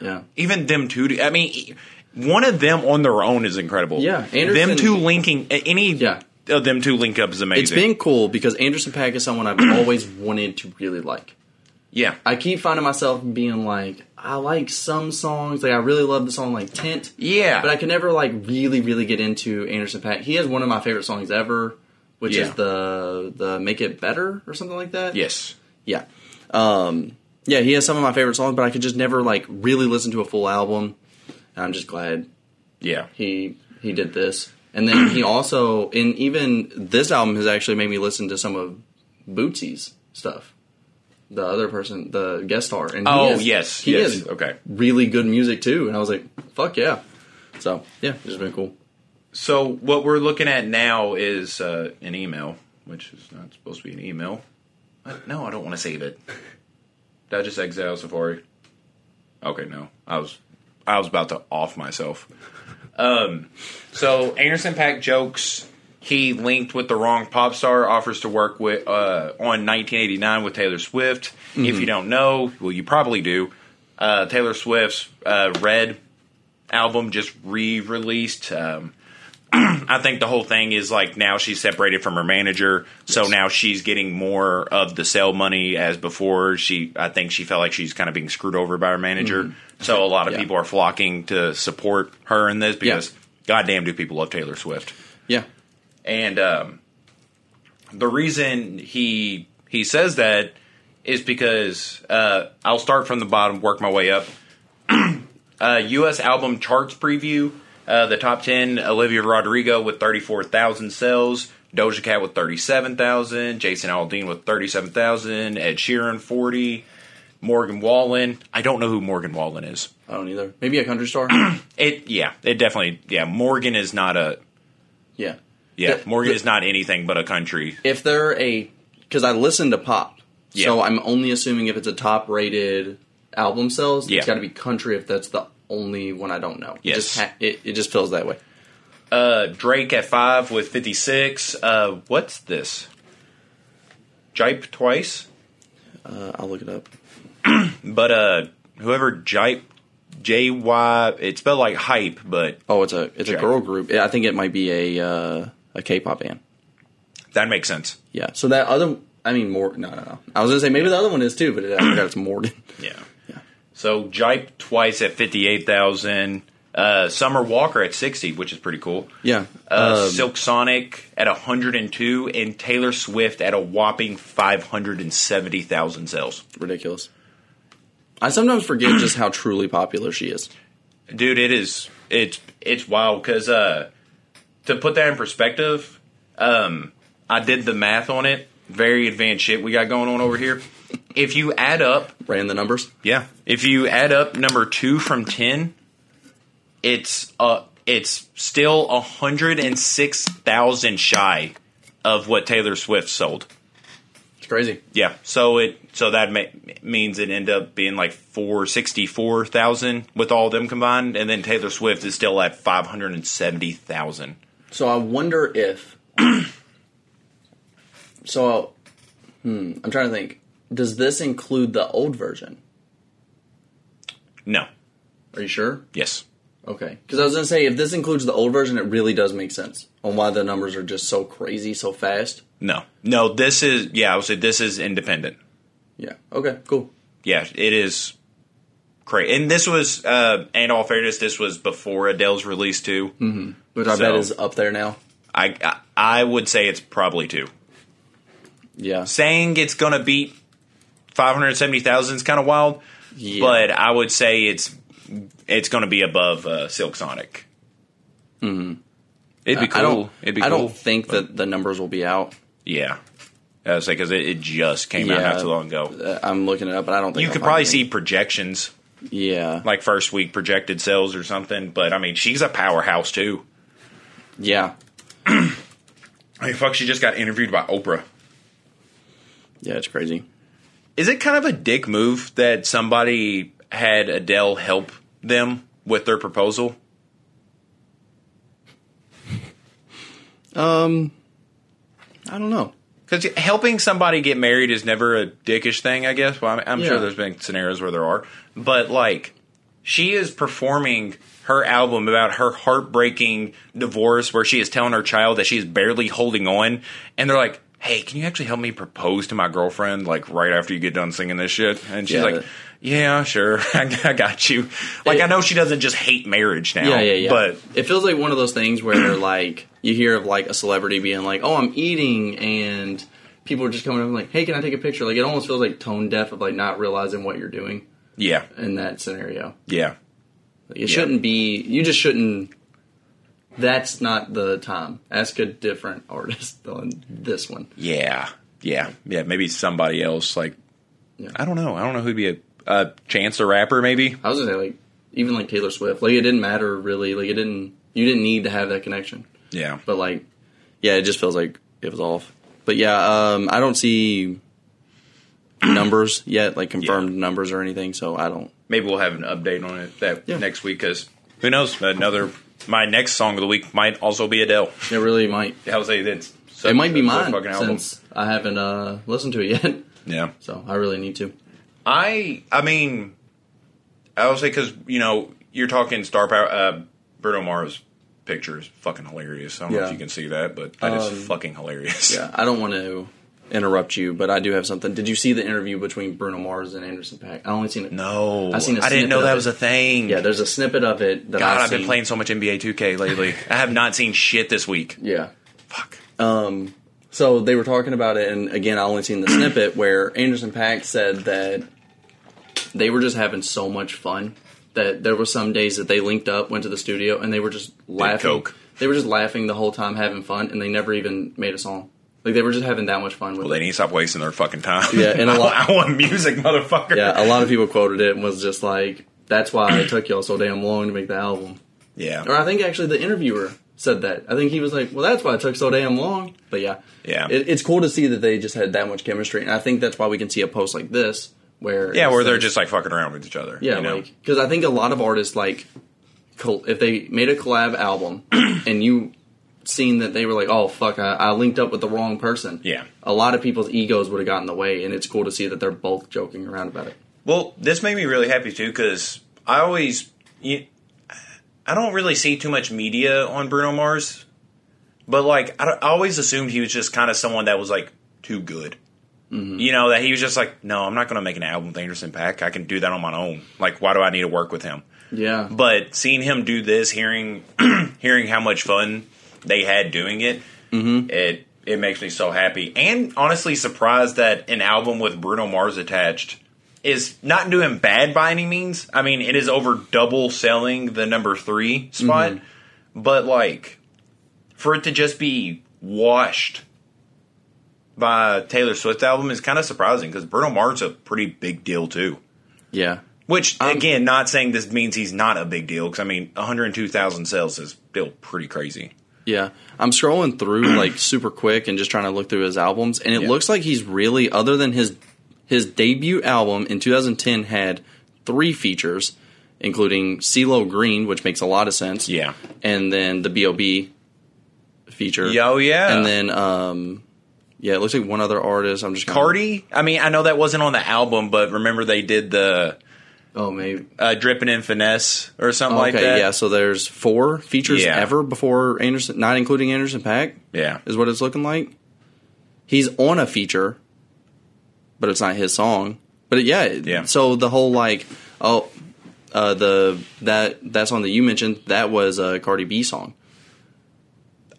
Yeah, even them two. I mean, one of them on their own is incredible. Yeah, Anderson- them two linking any Yeah. of them two link up is amazing. it's been cool because Anderson Paak is someone I've always wanted to really like. yeah, I keep finding myself being like, I like some songs. Like I really love the song like Tent, yeah, but I can never like really, really get into Anderson Paak. He has one of my favorite songs ever, which Yeah. is the the Make It Better or something like that. yes, Yeah. Um, yeah, he has some of my favorite songs, but I could just never like really listen to a full album. And I'm just glad yeah, he he did this. And then he also and even this album has actually made me listen to some of Bootsy's stuff. The other person, the guest star. And he Oh, yes, he yes, has okay. really good music too. And I was like, fuck yeah. So yeah, it's been cool. So what we're looking at now is uh, an email, which is not supposed to be an email. Uh, No, I don't want to save it. Did I just exile Safari? Okay, no. I was I was about to off myself. Um, so Anderson Paak jokes. He linked with the wrong pop star. Offers to work with uh, on 1989 with Taylor Swift. If you don't know, well, you probably do. Uh, Taylor Swift's uh, Red album just re-released. Um, I think the whole thing is like now she's separated from her manager, so now she's getting more of the sale money as before. She, I think she felt like she's kind of being screwed over by her manager. So a lot of Yeah. people are flocking to support her in this because, goddamn, do people love Taylor Swift? Yeah. And um, the reason he he says that is because uh, I'll start from the bottom, work my way up. uh, U.S. album charts preview. Uh, the top ten: Olivia Rodrigo with thirty-four thousand sales, Doja Cat with thirty-seven thousand, Jason Aldean with thirty-seven thousand, Ed Sheeran forty, Morgan Wallen. I don't know who Morgan Wallen is. I don't either. Maybe a country star. It yeah, it definitely yeah. Morgan is not a yeah. yeah. The- Morgan the- is not anything but a country if they're a because I listen to pop, so I'm only assuming if it's a top rated album sales, Yeah. it's got to be country. If that's the only when I don't know, It Yes. just ha- it, it just feels that way. Uh, Drake at five with 56. Uh, what's this? Jipe twice? Uh, I'll look it up. but uh, whoever Jipe, J Y, it's spelled like hype, but Oh, it's a it's a girl group. I think it might be a uh, a K-pop band. that makes sense. Yeah. So that other, I mean, more. No, no, no. I was gonna say maybe the other one is too, but I forgot it's Morgan. Yeah. So Jipe twice at fifty eight thousand. Uh, Summer Walker at sixty, which is pretty cool. Yeah. Uh, Um, Silk Sonic at 102 and Taylor Swift at a whopping 570,000 sales. ridiculous. I sometimes forget just how truly popular she is. Dude, it is it's it's wild cuz uh to put that in perspective, um I did the math on it. Very advanced shit we got going on over here. If you add up, Ran the numbers. yeah, if you add up number 2 from 10, it's uh it's still 106,000 shy of what Taylor Swift sold. It's crazy. Yeah, so it so that ma- means it ended up being like four sixty four thousand with all of them combined, and then Taylor Swift is still at five hundred and seventy thousand. So I wonder if. so, hmm, I'm trying to think. Does this include the old version? No, Are you sure? yes, Okay. Because I was going to say, if this includes the old version, it really does make sense on why the numbers are just so crazy, so fast. no, no. This is yeah. I would say this is independent. Yeah. Okay, cool. Yeah, it is. Crazy, and this was, uh, and all fairness, this was before Adele's release too. Which I So- bet is up there now. I, I I would say it's probably two. Yeah. Saying it's gonna beat five hundred seventy thousand is kind of wild. yeah. but I would say it's it's going to be above uh, Silk Sonic. Mm-hmm. It'd be cool. I don't, It'd be I cool. don't think that the numbers will be out. Yeah, I was say because it, it just came out not too long ago. Uh, I'm looking it up, but I don't think You I'll could probably anything. see projections Yeah. like first week projected sales or something. But I mean, she's a powerhouse too. Yeah. I mean, fuck, she just got interviewed by Oprah. Yeah, it's crazy. Is it kind of a dick move that somebody had Adele help them with their proposal? Um, I don't know. Because helping somebody get married is never a dickish thing, I guess. Well, I'm, I'm Yeah. sure there's been scenarios where there are, but like, she is performing her album about her heartbreaking divorce, where she is telling her child that she is barely holding on, and they're like, "Hey, can you actually help me propose to my girlfriend?" Like right after you get done singing this shit, and she's Yeah. like. Yeah, sure. I, got you. Like, It- I know she doesn't just hate marriage now. Yeah, yeah, yeah. But it feels like one of those things where like you hear of like a celebrity being like, "Oh, I'm eating," and people are just coming up and like, "Hey, can I take a picture?" Like it almost feels like tone deaf of like not realizing what you're doing yeah, in that scenario. yeah. Like, it shouldn't be. You just shouldn't. That's not the time. Ask a different artist on this one. Yeah, yeah, yeah. Maybe somebody else. Like, Yeah. I don't know. I don't know who'd be a, a Chance the Rapper. Maybe. I was gonna say like even like Taylor Swift. Like it didn't matter really. Like it didn't. You didn't need to have that connection. Yeah, But like, yeah, it just feels like it was off. But yeah, um, I don't see numbers yet, like confirmed numbers or anything. So I don't. maybe we'll have an update on it that Yeah. next week. Because who knows? Another. My next song of the week might also be Adele. It really might. I'll say that's. So It might be mine since I haven't uh, listened to it yet. Yeah. So I really need to. I. I mean, I will say because you know you're talking star power. Uh, Bruno Mars picture is fucking hilarious. I don't know if you can see that, but that is Um, fucking hilarious. Yeah, I don't want to interrupt you, but I do have something. Did you see the interview between Bruno Mars and Anderson Paak? I only seen it. No, I've seen a I didn't know that it. was a thing. Yeah, there's a snippet of it that God, I've, I've been playing so much NBA 2K lately. I have not seen shit this week. Yeah. Fuck. Um, so they were talking about it, and again, I only seen the snippet where Anderson Paak said that they were just having so much fun that there were some days that they linked up, went to the studio, and they were just laughing. coke. They were just laughing the whole time, having fun, and they never even made a song. Like they were just having that much fun with Well, they it. need to stop wasting their fucking time. Yeah, and a lot- I want music, motherfucker. Yeah, a lot of people quoted it and was just like, "That's why it took y'all so damn long to make the album." yeah, Or I think actually the interviewer said that. I think he was like, "Well, that's why it took so damn long." But yeah, Yeah. it, it's cool to see that they just had that much chemistry, and I think that's why we can see a post like this where yeah, where they're like- just like fucking around with each other. yeah, you know? like because I think a lot of artists like if they made a collab album and you seen that they were like, "Oh fuck, I, I linked up with the wrong person." Yeah. a lot of people's egos would have gotten in the way, and it's cool to see that they're both joking around about it. Well, this made me really happy too because I always, you, I don't really see too much media on Bruno Mars, but like I, I always assumed he was just kind of someone that was like too good. Mm-hmm. You know that he was just like, no, I'm not going to make an album with Anderson Paak. I can do that on my own. Like, why do I need to work with him? Yeah. But seeing him do this, hearing hearing how much fun they had doing it, it it makes me so happy. And honestly, surprised that an album with Bruno Mars attached is not doing bad by any means. I mean, it is over double selling the number three spot, but like for it to just be washed by Taylor Swift album is kind of surprising because Bruno Mars a pretty big deal too. yeah. Which Um, again, not saying this means he's not a big deal because I mean, 102,000 sales is still pretty crazy. Yeah, I'm scrolling through like super quick and just trying to look through his albums, and it Yeah. looks like he's really other than his his debut album in 2010 had three features, including CeeLo Green, which makes a lot of sense. Yeah. and then the B.O.B. feature. Yo, yeah. and then um, yeah, it looks like one other artist. I'm just gonna, Cardi. I mean, I know that wasn't on the album, but remember they did the Oh, maybe. uh, "Drippin' in Finesse" or something like okay, that. yeah. So there's four features Yeah. ever before Anderson, not including Anderson Paak. yeah, is what it's looking like. He's on a feature, but it's not his song. But yeah, Yeah. So the whole like, oh, uh, the that that song that you mentioned that was a Cardi B song.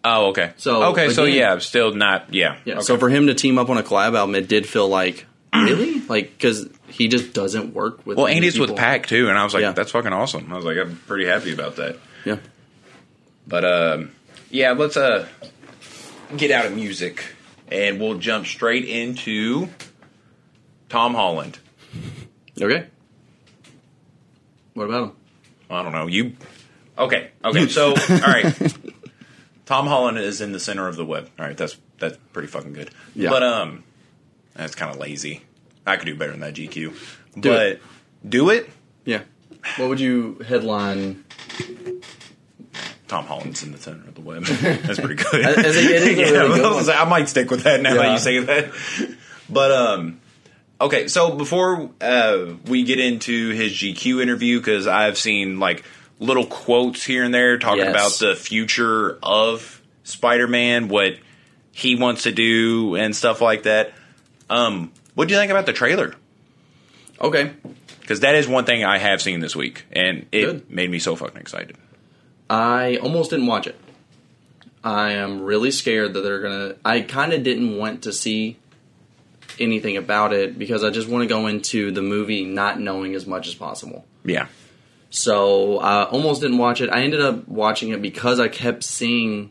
Oh, okay. So, okay, so again- yeah, still not. Yeah. Yeah. Okay. So for him to team up on a collab album, it did feel like really like because he just doesn't work with. well, Andy's and he's with people. Paak too, and I was like, Yeah. that's fucking awesome. I was like, I'm pretty happy about that. Yeah. But um, yeah, let's uh get out of music, and we'll jump straight into Tom Holland. Okay. What about him? I don't know. You okay? Okay. So all right. Tom Holland is in the center of the web. All right, that's that's pretty fucking good. Yeah. But um, that's kind of lazy. I could do better than that GQ. Do but it. do it. Yeah. What would you headline? Tom Holland's in the center of the web. That's pretty good. I- I it is Yeah, really good I I might stick with that now that you say that. But um, okay. So before uh, we get into his GQ interview, because I've seen like little quotes here and there talking Yes. about the future of Spider-Man, what he wants to do, and stuff like that. Um, what do you think about the trailer? Okay. Because that is one thing I have seen this week, and it Good. made me so fucking excited. I almost didn't watch it. I am really scared that they're gonna. I kind of didn't want to see anything about it because I just want to go into the movie not knowing as much as possible. Yeah. So I almost didn't watch it. I ended up watching it because I kept seeing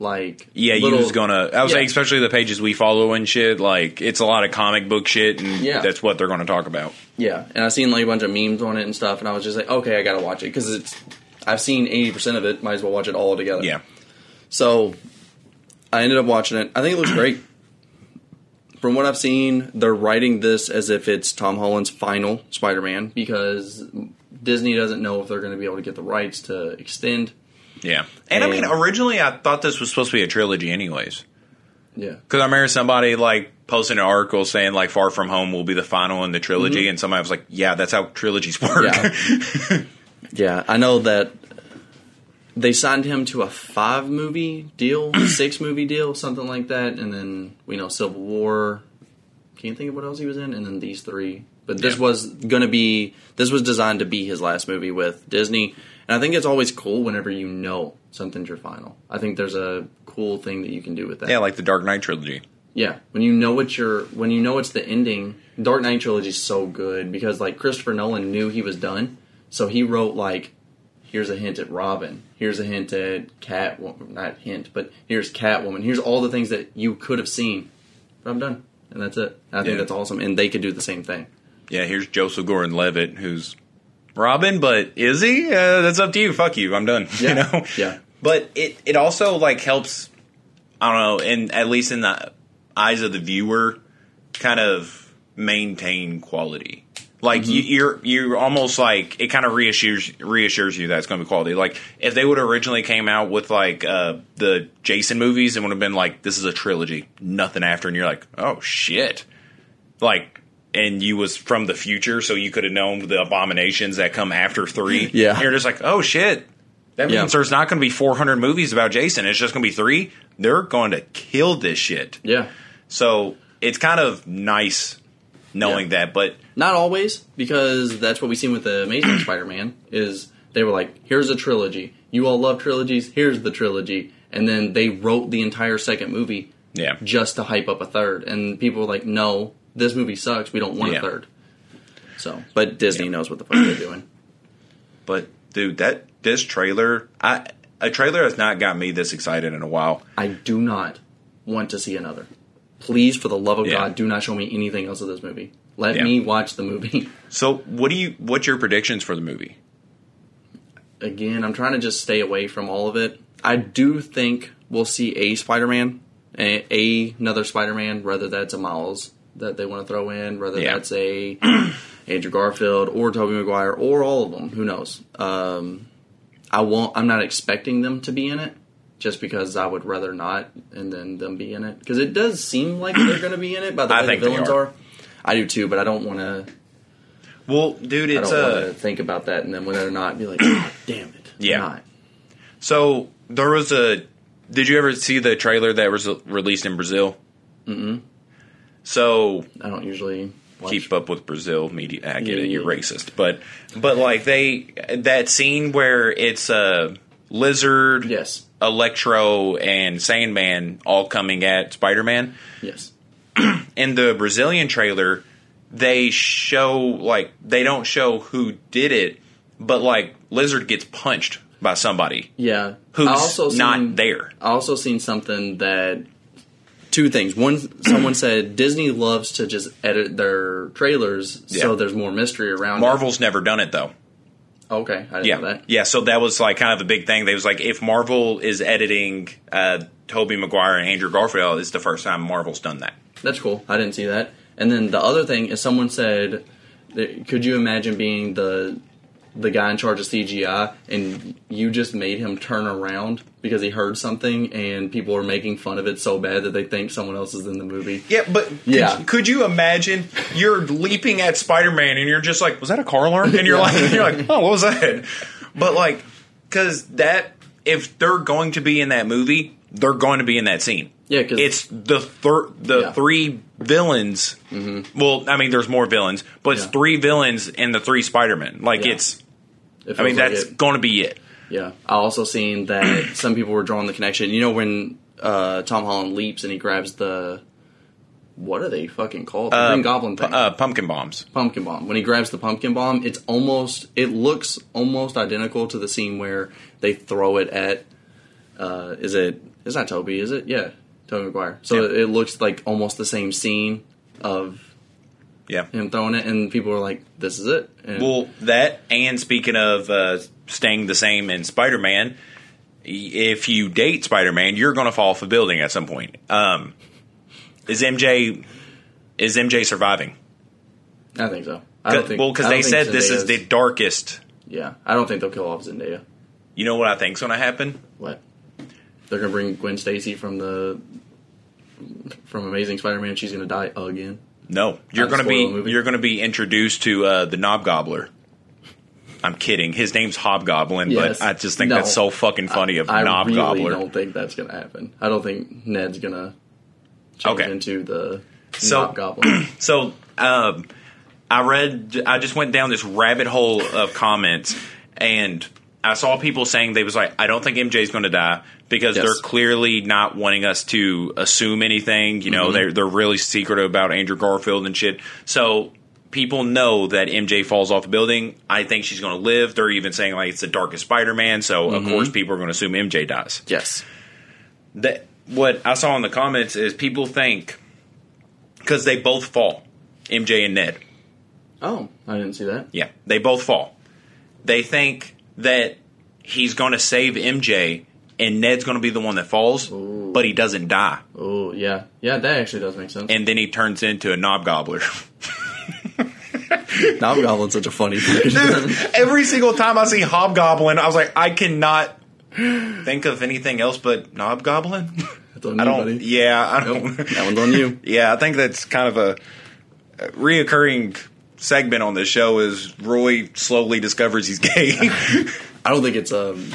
like Yeah, you little- was gonna. I was Yeah. saying, especially the pages we follow and shit. Like, it's a lot of comic book shit, and Yeah. that's what they're gonna talk about. Yeah, and I seen like a bunch of memes on it and stuff, and I was just like, okay, I gotta watch it because it's. I've seen eighty percent of it. Might as well watch it all together. Yeah, So I ended up watching it. I think it looks great. From what I've seen, they're writing this as if it's Tom Holland's final Spider-Man because Disney doesn't know if they're going to be able to get the rights to extend. Yeah. And, I mean, originally I thought this was supposed to be a trilogy, anyways. Yeah. Because I remember somebody like posting an article saying like Far From Home will be the final in the trilogy, mm-hmm. and somebody was like, "Yeah, that's how trilogies work." Yeah. Yeah, I know that they signed him to a five movie deal, six movie deal, something like that, and then we know Civil War. Can't think of what else he was in, and then these three. But this Yeah. was going to be this was designed to be his last movie with Disney, and I think it's always cool whenever you know something's your final. I think there's a cool thing that you can do with that. yeah, like the Dark Knight trilogy. Yeah, when you know what your when you know it's the ending. Dark Knight trilogy is so good because like Christopher Nolan knew he was done, so he wrote like, here's a hint at Robin, here's a hint at Catwoman, not hint, but here's Catwoman, here's all the things that you could have seen. But I'm done, and that's it. I think Yeah. that's awesome, and they could do the same thing. Yeah, here's Joseph Gordon-Levitt, who's Robin, but is he? Uh, that's up to you. Fuck you. I'm done. Yeah. You know. Yeah. But it it also like helps. I don't know, and at least in the eyes of the viewer, kind of maintain quality. Like you, you're you're almost like it kind of reassures reassures you that it's going to be quality. Like if they would originally came out with like uh, the Jason movies, it would have been like this is a trilogy, nothing after, and you're like, oh shit, like and you was from the future, so you could have known the abominations that come after three. Yeah. And you're just like, oh shit. That Yeah. means there's not going to be 400 movies about Jason. It's just going to be three. They're going to kill this shit. Yeah. So it's kind of nice knowing that, but Not always, because that's what we seen with the Amazing Spider-Man. Is they were like, "Here's a trilogy. You all love trilogies. Here's the trilogy," and then they wrote the entire second movie yeah. just to hype up a third. And people were like, "No, this movie sucks. We don't want Yeah. a third. So, but Disney knows what the fuck they're doing. But dude, that this trailer, I a trailer has not got me this excited in a while. I do not want to see another. Please, for the love of Yeah. God, do not show me anything else of this movie. Let Yeah. me watch the movie. So, what do you? What's your predictions for the movie? Again, I'm trying to just stay away from all of it. I do think we'll see a Spider-Man, a, a another Spider-Man, whether that's a Miles that they want to throw in, whether Yeah. that's a Andrew Garfield or Tobey Maguire or all of them. Who knows? Um, I won't. I'm not expecting them to be in it, just because I would rather not, and then them be in it because it does seem like they're going to be in it by the I way the villains are. are. I do too, but I don't want to. Well, dude, I it's don't want uh, to think about that, and then whether they're not, be like, "God damn it, Yeah. not." so there was a. Did you ever see the trailer that was released in Brazil? Mm-mm. So I don't usually watch. keep up with Brazil media. Uh, I get Yeah, it, you're yeah. racist, but but like they that scene where it's a lizard, Yes, Electro, and Sandman all coming at Spider Man. yes, in the Brazilian trailer, they show like they don't show who did it, but like Lizard gets punched by somebody yeah. who's I also not there. I also seen something that two things. One, someone said Disney loves to just edit their trailers so there's more mystery around. Marvel's never done it though. Okay, I didn't Yeah, know that. yeah. So that was like kind of a big thing. They was like, if Marvel is editing uh, Tobey Maguire and Andrew Garfield, it's the first time Marvel's done that. That's cool. I didn't see that. And then the other thing is, someone said, that- "Could you imagine being the the guy in charge of CGI and you just made him turn around because he heard something and people are making fun of it so bad that they think someone else is in the movie?" Yeah, but Yeah. Could, could you imagine you're leaping at Spider Man and you're just like, was that a car alarm? And you're like, you're like, oh, what was that? But like, because that if they're going to be in that movie, they're going to be in that scene. Yeah, 'cause- it's the thir- the Yeah. three villains. Mm-hmm. Well, I mean, there's more villains, but it's Yeah. three villains and the three Spider Men. Like Yeah. it's, It I mean, like that's going to be it. Yeah, I also seen that some people were drawing the connection. You know when uh, Tom Holland leaps and he grabs the what are they fucking called? The Green Goblin thing. Uh, pumpkin bombs. pumpkin bomb. When he grabs the pumpkin bomb, it's almost it looks almost identical to the scene where they throw it at. Uh, is it? It's not Tobey, is it? Yeah, Tobey Maguire. So Yeah. it looks like almost the same scene of Yeah. him throwing it, and people are like, "This is it." And Well, that and speaking of uh, staying the same in Spider Man, if you date Spider Man, you're going to fall off a building at some point. Um, is MJ is MJ surviving? I think so. I don't think. well, because they said think this is the darkest. Yeah, I don't think they'll kill off Zendaya. You know what I think's going to happen? What? They're gonna bring Gwen Stacy from the from Amazing Spider-Man. She's gonna die again. No, you're going to be you're going to be introduced to uh, the Knob Gobbler. I'm kidding. His name's Hobgoblin, Yes. but I just think No. that's so fucking funny of I Knob really Gobbler. don't think that's gonna happen. I don't think Ned's gonna change Okay. into the So- Knob Goblin. So, um, I read, I just went down this rabbit hole of comments, and I saw people saying they was like, I don't think MJ's going to die because Yes. they're clearly not wanting us to assume anything. You know, Mm-hmm. they're they're really secretive about Andrew Garfield and shit. So. People know that MJ falls off the building. I think she's going to live. They're even saying like it's the darkest Spider-Man, so of Mm-hmm. course people are going to assume MJ dies yes. that what I saw in the comments is people think because they both fall, MJ and Ned. Oh, I didn't see that. Yeah, they both fall. They think that he's going to save MJ and Ned's going to be the one that falls, but he doesn't die, Oh, yeah, yeah. That actually does make sense. and then he turns into a knob gobbler. Knob Goblin's such a funny fucking. Every single time I see hobgoblin, I was like, I cannot think of anything else but knob goblin. That's on I don't. buddy. Yeah, I don't. That one's on you. Yeah, I think that's kind of a reoccurring segment on this show is Roy slowly discovers he's gay. I don't think it's um.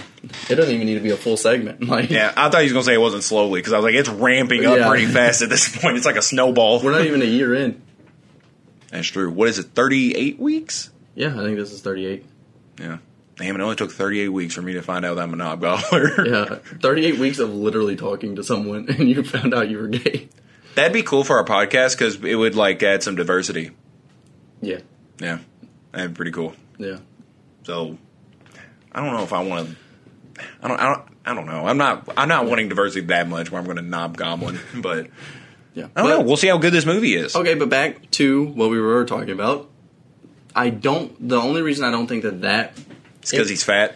It doesn't even need to be a full segment. Like, yeah, I thought he was gonna say it wasn't slowly because I was like, it's ramping up Yeah. pretty fast at this point. It's like a snowball. we're not even a year in. That's true. What is it? Thirty eight weeks? Yeah, I think this is 38. Yeah. Damn, it only took 38 weeks for me to find out that I'm a knob gobbler. Yeah, 38 weeks of literally talking to someone, and you found out you were gay. That'd be cool for our podcast because it would like add some diversity. Yeah, Yeah, that'd be pretty cool. yeah. So, I don't know if I want to. I don't. I don't. I don't know. I'm not. I'm not wanting diversity that much. Where I'm going to knob goblin, but Yeah. I don't know. We'll see how good this movie is. Okay, but back to what we were talking about. I don't. The only reason I don't think that that. It's because he's fat.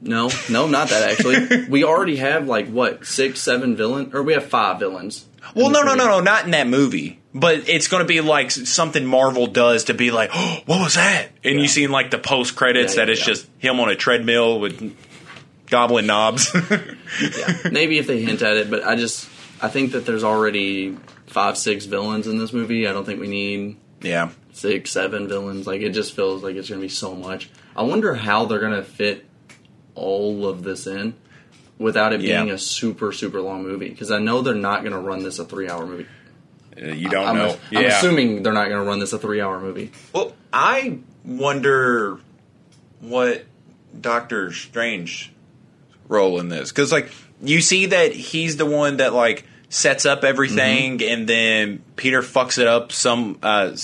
No, no, not that actually. we already have like what six, seven villain, or we have five villains. Well, no, no, no, no, not in that movie. But it's going to be like something Marvel does to be like, oh, what was that? And Yeah. you see in like the post credits Yeah, that yeah, it's yeah. just him on a treadmill with goblin knobs. Yeah, maybe if they hint at it, but I just I think that there's already five, six villains in this movie. I don't think we need yeah. six, seven villains. Like it just feels like it's going to be so much. I wonder how they're going to fit all of this in without it Yeah. being a super, super long movie. Because I know they're not going to run this a three-hour movie. Uh, You don't I'm, know. I'm assuming they're not going to run this a three-hour movie. Well, I wonder what Doctor Strange role in this because, like, you see that he's the one that like sets up everything, and then Peter fucks it up some uh,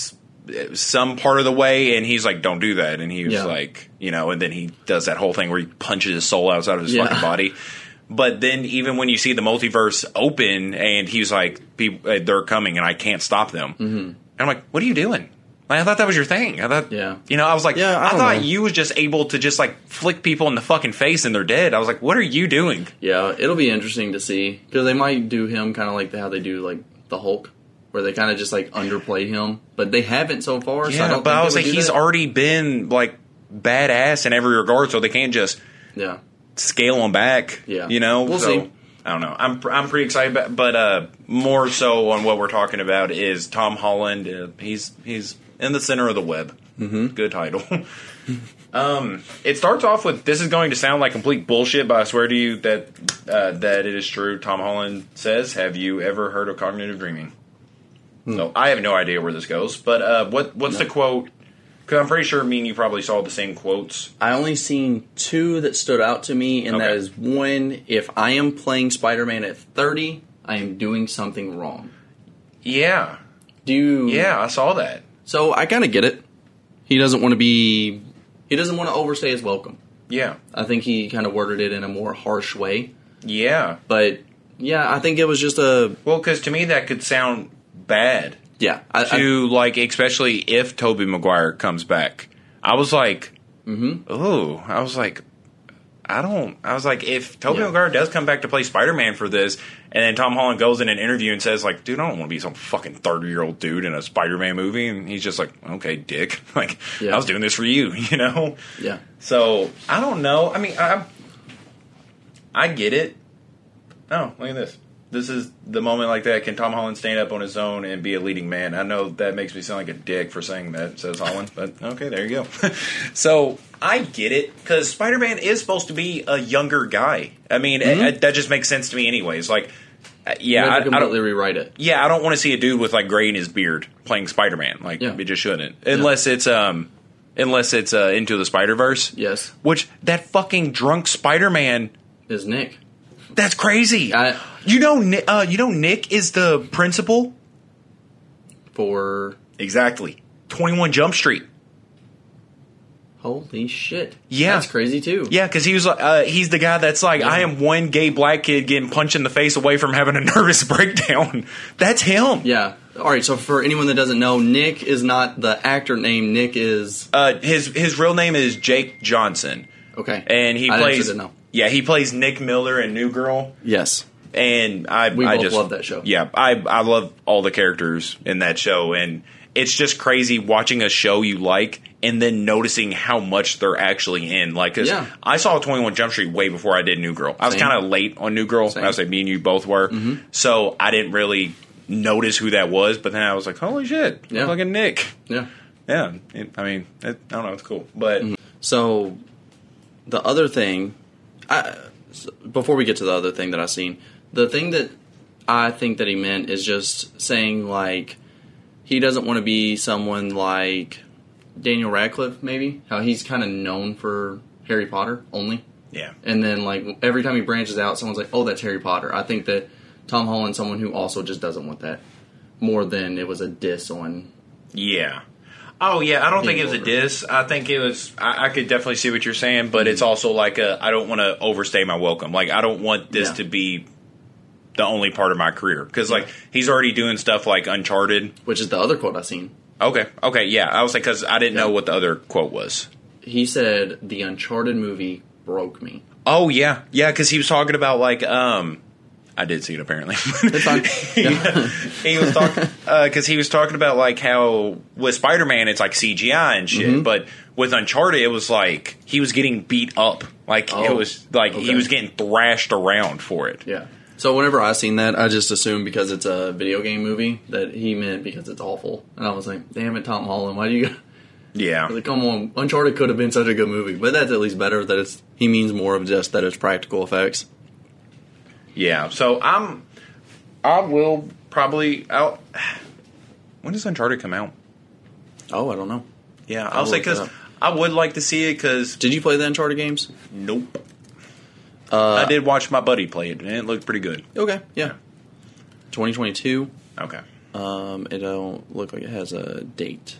some part of the way, and he's like, "Don't do that," and he was Yeah. like, you know, and then he does that whole thing where he punches his soul outside of his Yeah. fucking body. But then, even when you see the multiverse open, and he's like, "People, uh, they're coming, and I can't stop them," mm-hmm. and I'm like, "What are you doing?" Like, I thought that was your thing. I thought, Yeah. you know, I was like, Yeah, I I, thought know. you was just able to just like flick people in the fucking face and they're dead. I was like, what are you doing? Yeah, it'll be interesting to see because they might do him kind of like how they do like the Hulk, where they kind of just like underplay him, but they haven't so far. so I Yeah, don't but think I was like, he's that. already been like badass in every regard, so they can't just yeah. Scale him back. Yeah. you know, We'll So, see. I don't know. I'm I'm pretty excited, about, but uh, more so on what we're talking about is Tom Holland. Uh, he's he's in the center of the web. Mm-hmm. Good title. um, it starts off with this is going to sound like complete bullshit, but I swear to you that uh, that it is true. Tom Holland says, "Have you ever heard of cognitive dreaming?" So I have no idea where this goes, but uh, what what's the quote? Because I'm pretty sure me and you probably saw the same quotes. I only seen two that stood out to me, and that Okay. is one: if I am playing Spider-Man at thirty, I am doing something wrong. Yeah, Do you? yeah, I saw that. So I kind of get it. He doesn't want to be. He doesn't want to overstay his welcome. Yeah, I think he kind of worded it in a more harsh way, yeah. but yeah, I think it was just a Well, because to me that could sound bad yeah. I, I- to like, especially if Tobey Maguire comes back. I was like, Mhm. oh, I was like, I don't. I was like, if Tobey Yeah. Maguire does come back to play Spider Man for this, and then Tom Holland goes in an interview and says like, dude, I don't want to be some fucking thirty year old dude in a Spider Man movie, and he's just like, okay, dick, like Yeah. I was doing this for you, you know. yeah. So I don't know. I mean, I I get it. Oh, look at this. This is the moment like that. Can Tom Holland stand up on his own and be a leading man? I know that makes me sound like a dick for saying that, says Holland, but okay, there you go. so I get it because Spider Man is supposed to be a younger guy. I mean, it- that just makes sense to me, anyways. Like, uh, yeah, I, I don't, rewrite it. yeah, I don't want to see a dude with like gray in his beard playing Spider Man. Like, Yeah. it just shouldn't, unless it's um, unless it's uh, into the Spider Verse. Yes, Which that fucking drunk Spider Man. is Nick. That's crazy. I- you know, uh, you know, Nick is the principal. For Exactly. Twenty One Jump Street. holy shit, Yeah. that's crazy too. Yeah, because he was like, uh, he's the guy that's like, I am one gay black kid getting punched in the face away from having a nervous breakdown. That's him. Yeah. All right. So for anyone that doesn't know, Nick is not the actor name. Nick is Uh, his his real name is Jake Johnson, okay, and he I plays. Yeah, he plays Nick Miller in New Girl. Yes. and I We I both just love that show. Yeah, I I love all the characters in that show, and it's just crazy watching a show you like and then noticing how much they're actually in. Like, 'cause Yeah. I saw Twenty One Jump Street way before I did New Girl. I was kind of late on New Girl. Mm-hmm. I would say me and you both were, so I didn't really notice who that was, but then I was like, holy shit, Yeah. fucking Nick. Yeah. Yeah, it, I mean, it, I don't know, it's cool, but So, the other thing, I, before we get to the other thing that I've seen, the thing that I think that he meant is just saying like he doesn't want to be someone like Daniel Radcliffe, maybe how he's kind of known for Harry Potter only, yeah, and then like every time he branches out, someone's like, "Oh, that's Harry Potter." I think that Tom Holland's someone who also just doesn't want that more than it was a diss on. yeah. Oh yeah, I don't think it was a diss. I think it was. I, I could definitely see what you're saying, but it's also like a. I don't want to overstay my welcome. Like I don't want this Yeah. to be the only part of my career because like he's already doing stuff like Uncharted. Which is the other quote I seen. Okay, okay, yeah. I was like, because I didn't know Yeah. what the other quote was. He said the Uncharted movie broke me. Oh yeah, yeah, because he was talking about like um, I did see it apparently. It's fine. Yeah. he was talking because he was talking about like how with Spider Man it's like CGI and shit, Mm-hmm. but with Uncharted it was like he was getting beat up, like it Oh, was like he was getting thrashed around for it. Yeah. So whenever I seen that, I just assumed because it's a video game movie that he meant because it's awful, and I was like, "Damn it, Tom Holland, why do you?" Yeah, Like, come on, Uncharted could have been such a good movie, but that's at least better that it's he means more of just that it's practical effects. Yeah. So I'm, I will probably out. When does Uncharted come out? Oh, I don't know. Yeah, I'll I'll say because. I would like to see it because Did you play the Uncharted games? nope. Uh, I did watch my buddy play it and it looked pretty good. Okay, yeah. 2022. Okay. Um, it don't look like it has a date.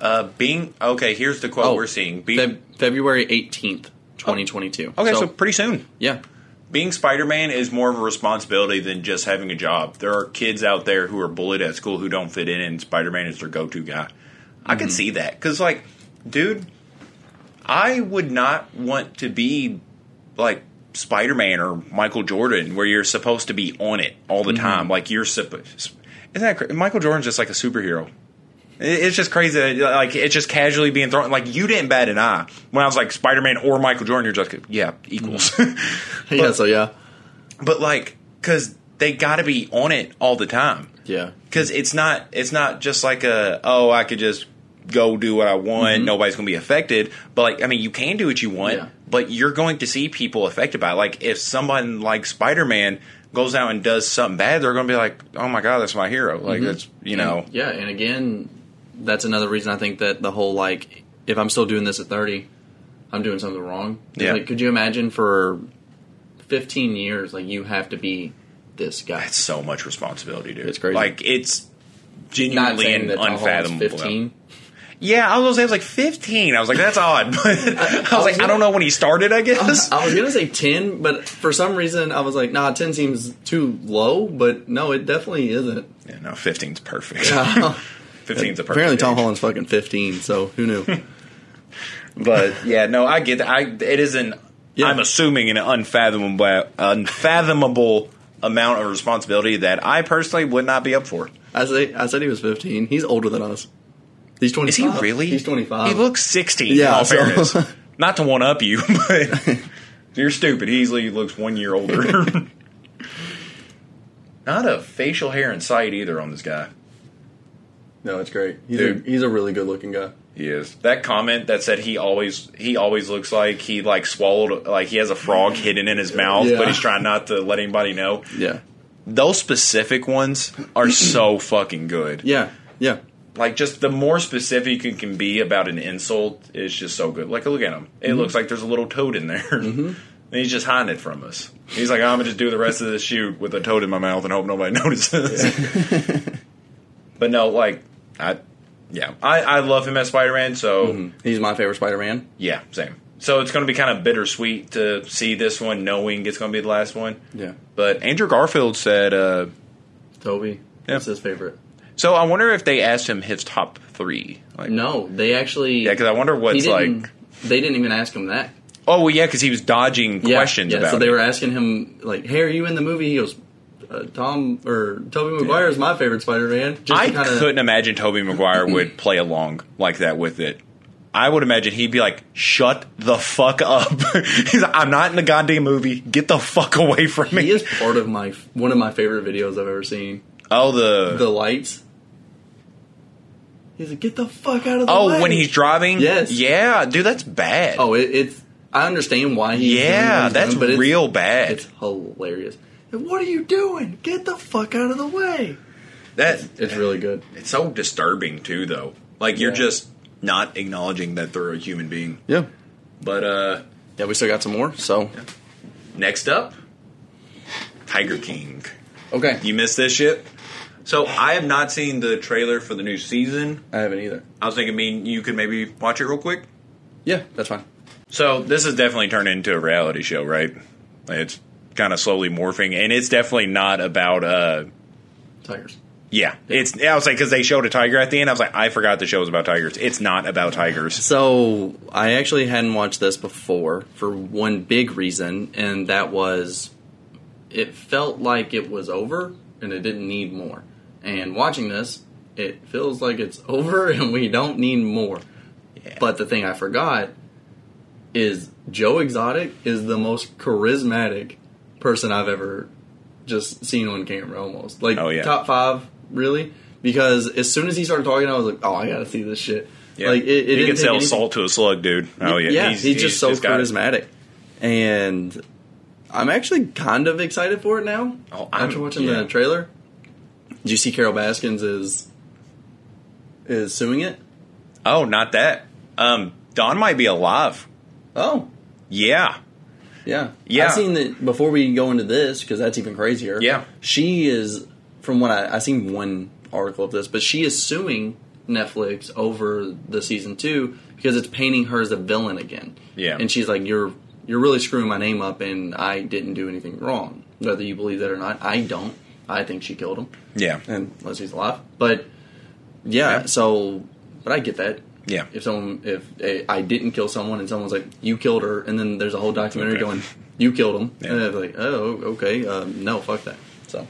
Uh, being okay. Here's the quote Oh, we're seeing. Being, Feb- February 18th, 2022. okay, so, pretty soon. yeah, Being Spider Man is more of a responsibility than just having a job. There are kids out there who are bullied at school who don't fit in, and Spider Man is their go to guy. I can mm-hmm. see that because, like, dude, I would not want to be like Spider Man or Michael Jordan, where you're supposed to be on it all the mm-hmm. time. Like you're supposed. Isn't that cra- Michael Jordan's just like a superhero? It- It's just crazy. Like it's just casually being thrown. Like you didn't bat an eye when I was like Spider Man or Michael Jordan. You're just like, yeah, equals. Mm-hmm. yeah. So yeah, but like, because they got to be on it all the time. yeah. Because it's not. It's not just like a oh I could just go do what I want. Mm-hmm. Nobody's going to be affected. But like, I mean, you can do what you want. Yeah. But you're going to see people affected by it. Like if someone like Spider Man goes out and does something bad, they're going to be like, oh my god, that's my hero. Like mm-hmm. that's you know. And- yeah, and again, that's another reason I think that the whole like, if I'm still doing this at 30, I'm doing something wrong. Yeah. Like, could you imagine for 15 years, like you have to be this guy? That's so much responsibility, dude. It's crazy. Like it's genuinely and that Tom Holland's unfathomable. 15. Yeah, I was gonna say it was like fifteen. I was like, that's odd. But I was like, I don't know when he started. I guess. I was gonna say 10, but for some reason I was like, nah, 10 seems too low. But no, it definitely isn't. yeah, no, 15's perfect. Yeah. 15's a perfect. Apparently, Tom age. Holland's fucking 15, so who knew? But yeah, no, I get that. I it is an. Yeah. I'm assuming an unfathomable, unfathomable amount of responsibility that I personally would not be up for. I say I said he was 15. He's older than us. He's 25. Is he really? He's 25. He looks 16. Yeah, in all so- fairness. Not to one up you, but you're stupid. He easily looks one year older. Not a facial hair in sight either on this guy. No, it's great. He's a, he's a really good looking guy. He is. That comment that said he always he always looks like he like swallowed like he has a frog hidden in his mouth, Yeah. but he's trying not to let anybody know. Yeah. Those specific ones are so fucking good. Yeah. Yeah. Like just the more specific you can be about an insult is just so good. Like look at him. It mm-hmm. looks like there's a little toad in there. Mm-hmm. And he's just hiding it from us. He's like, I'm gonna just do the rest of this shoot with a toad in my mouth and hope nobody notices. but no, like I yeah. I, I love him as Spider Man, so He's my favorite Spider Man. yeah, same. So it's going to be kind of bittersweet to see this one, knowing it's going to be the last one. Yeah. But Andrew Garfield said, uh, Tobey. Yeah. That's his favorite. so I wonder if they asked him his top three. Like, No, they actually. yeah, because I wonder he what's like. They didn't even ask him that. Oh, well, yeah, because he was dodging Yeah, questions yeah, about So they it. were asking him like, "Hey, are you in the movie?" He goes, uh, "Tom or Tobey Maguire is my favorite Spider Man." I couldn't imagine Tobey Maguire would play along like that with it. I would imagine he'd be like, "Shut the fuck up!" He's like, "I'm not in the goddamn movie. Get the fuck away from me." He is part of my one of my favorite videos I've ever seen. oh, the, The lights. He's like, get the fuck out of the oh when he's driving. Yes. yeah, dude, that's bad. Oh, it, it's. I understand why he's. doing what yeah, he's that's doing, but it's- real bad. It's hilarious. And what are you doing? Get the fuck out of the way. that It's really good. it's so disturbing too, though. Like you're Yeah. just not acknowledging that they're a human being. Yeah. But uh Yeah, we still got some more. So next up, Tiger King. okay, You missed this shit. So I have not seen the trailer for the new season. I haven't either. I was thinking, mean you could maybe watch it real quick. Yeah, that's fine. So this is definitely turned into a reality show, right? It's kind of slowly morphing, and it's definitely not about. uh Tigers. Yeah, it's. I was like, because they showed a tiger at the end. I was like, I forgot the show was about tigers. It's not about tigers. So I actually hadn't watched this before for one big reason, and that was it felt like it was over and it didn't need more. And watching this, it feels like it's over and we don't need more. Yeah. But the thing I forgot is Joe Exotic is the most charismatic person I've ever just seen on camera almost. Like Oh, yeah. top five, really? Because as soon as he started talking, I was like, "Oh, I gotta see this shit." Yeah. Like it, it he can sell anything- salt to a slug, dude. Oh yeah, yeah, he's, just so got it. charismatic, and I'm actually kind of excited for it now. Oh, I'm- after watching yeah. the trailer, did you see Carole Baskins is is suing it? Oh, not that. Um, Don might be alive. Oh, Yeah, yeah, Yeah. I've seen that before we go into this because that's even crazier. Yeah. she is from what I I seen one article of this, but she is suing Netflix over the season two because it's painting her as a villain again. Yeah. and she's like, "You're you're really screwing my name up, and I didn't do anything wrong. Whether you believe that or not, I don't. I think she killed him, yeah, and unless he's alive. But yeah, Yeah. so but I get that. Yeah. If someone, if eh, I didn't kill someone, and someone's like, "You killed her," and then there's a whole documentary Okay. going, "You killed him," Yeah. and I'm like, "Oh, okay, um, no, fuck that." So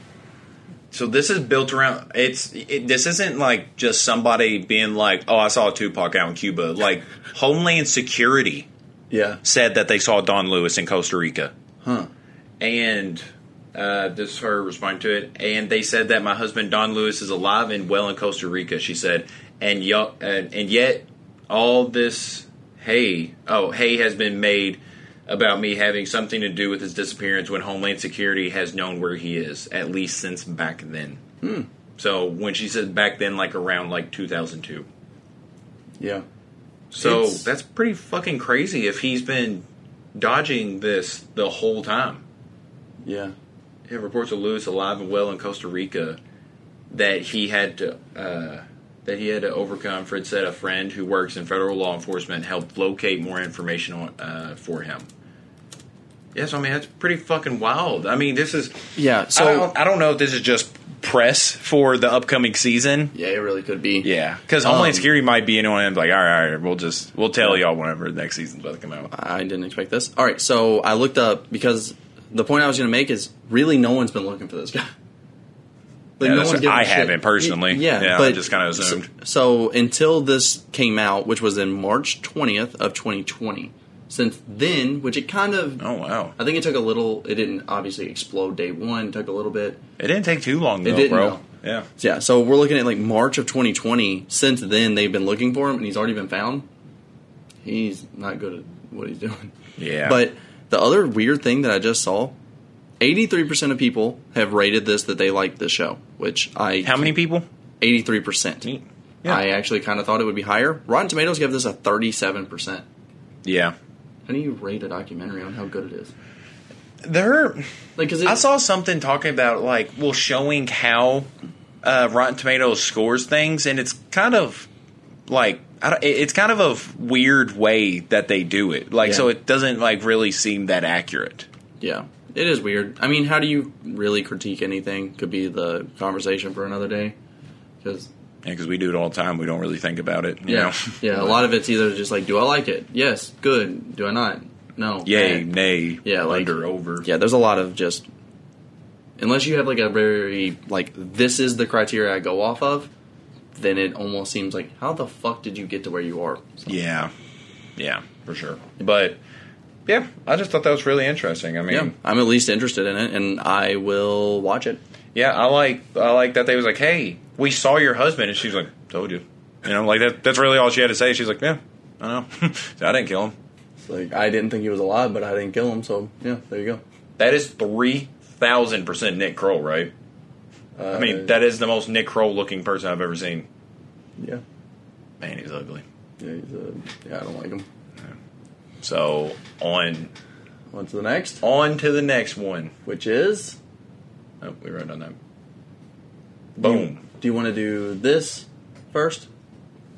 So this is built around. It's it, this isn't like just somebody being like, "Oh, I saw Tupac out in Cuba." Like Homeland Security yeah, said that they saw Don Lewis in Costa Rica, huh? and uh, this is her responding to it. And they said that my husband Don Lewis is alive and well in Costa Rica. She said, and y- and, and yet all this hay, oh hay has been made about me having something to do with his disappearance when Homeland Security has known where he is at least since back then. So when she said back then, like around like 2002. Yeah, So It's- that's pretty fucking crazy if he's been dodging this the whole time. yeah, It reports of Lewis alive and well in Costa Rica that he had to uh, that he had to overcome. Fred said a friend who works in federal law enforcement helped locate more information on, uh, for him. Yes, I mean that's pretty fucking wild. I mean, this is yeah. so So I don't, I don't know if this is just press for the upcoming season. yeah, it really could be. Yeah, because Homeland Um, Security might be in on it. Like, all right, all right, we'll just we'll tell y'all whenever the next season's about to come out. I didn't expect this. All right, so I looked up because the point I was going to make is really no one's been looking for this guy. Like, Yeah, that's- giving I haven't personally. Yeah, Yeah, I but just kinda assumed. So, so until this came out, which was in March twentieth of 2020. Since then, which it kind of, Oh wow, I think it took a little. It didn't obviously explode day one. It took a little bit. it didn't take too long though, bro. no. Yeah, Yeah, so we're looking at like March of 2020. Since then, they've been looking for him, and he's already been found. He's not good at what he's doing. yeah. But the other weird thing that I just saw, 83% of people have rated this that they like this show, which I how many people? 83%. Yeah. I actually kind of thought it would be higher. Rotten Tomatoes gave this a 37%. Yeah, How do you rate a documentary on how good it is? there. Like, cause it, I saw something talking about like, well, showing how uh, Rotten Tomatoes scores things, and it's kind of like it's kind of a weird way that they do it. Like, Yeah. so it doesn't like really seem that accurate. yeah, it is weird. I mean, how do you really critique anything? Could be the conversation for another day. Because Yeah, because we do it all the time. We don't really think about it. You yeah, know? yeah, a lot of it's either just like, do I like it? Yes, good. Do I not? No. Yay, bad. nay, Yeah, like- under, over. yeah, there's a lot of just unless you have like a very like this is the criteria I go off of, then it almost seems like how the fuck did you get to where you are? So, Yeah, yeah, for sure. But yeah, I just thought that was really interesting. I mean, yeah, I'm at least interested in it, and I will watch it. Yeah, I like I like that they was like, hey, we saw your husband, and she's like, told you, you know, like that. That's really all she had to say. She's like, yeah, I know, I didn't kill him. It's like I didn't think he was alive, but I didn't kill him. So yeah, there you go. That is three thousand percent Nick Kroll, right? Uh, I mean, that is the most Nick Kroll looking person I've ever seen. yeah, Man, he's ugly. yeah, he's a, yeah, I don't like him. So on On to the next, on to the next one. which is Oh, we wrote on that. do you- Boom. Do you, want to do this first,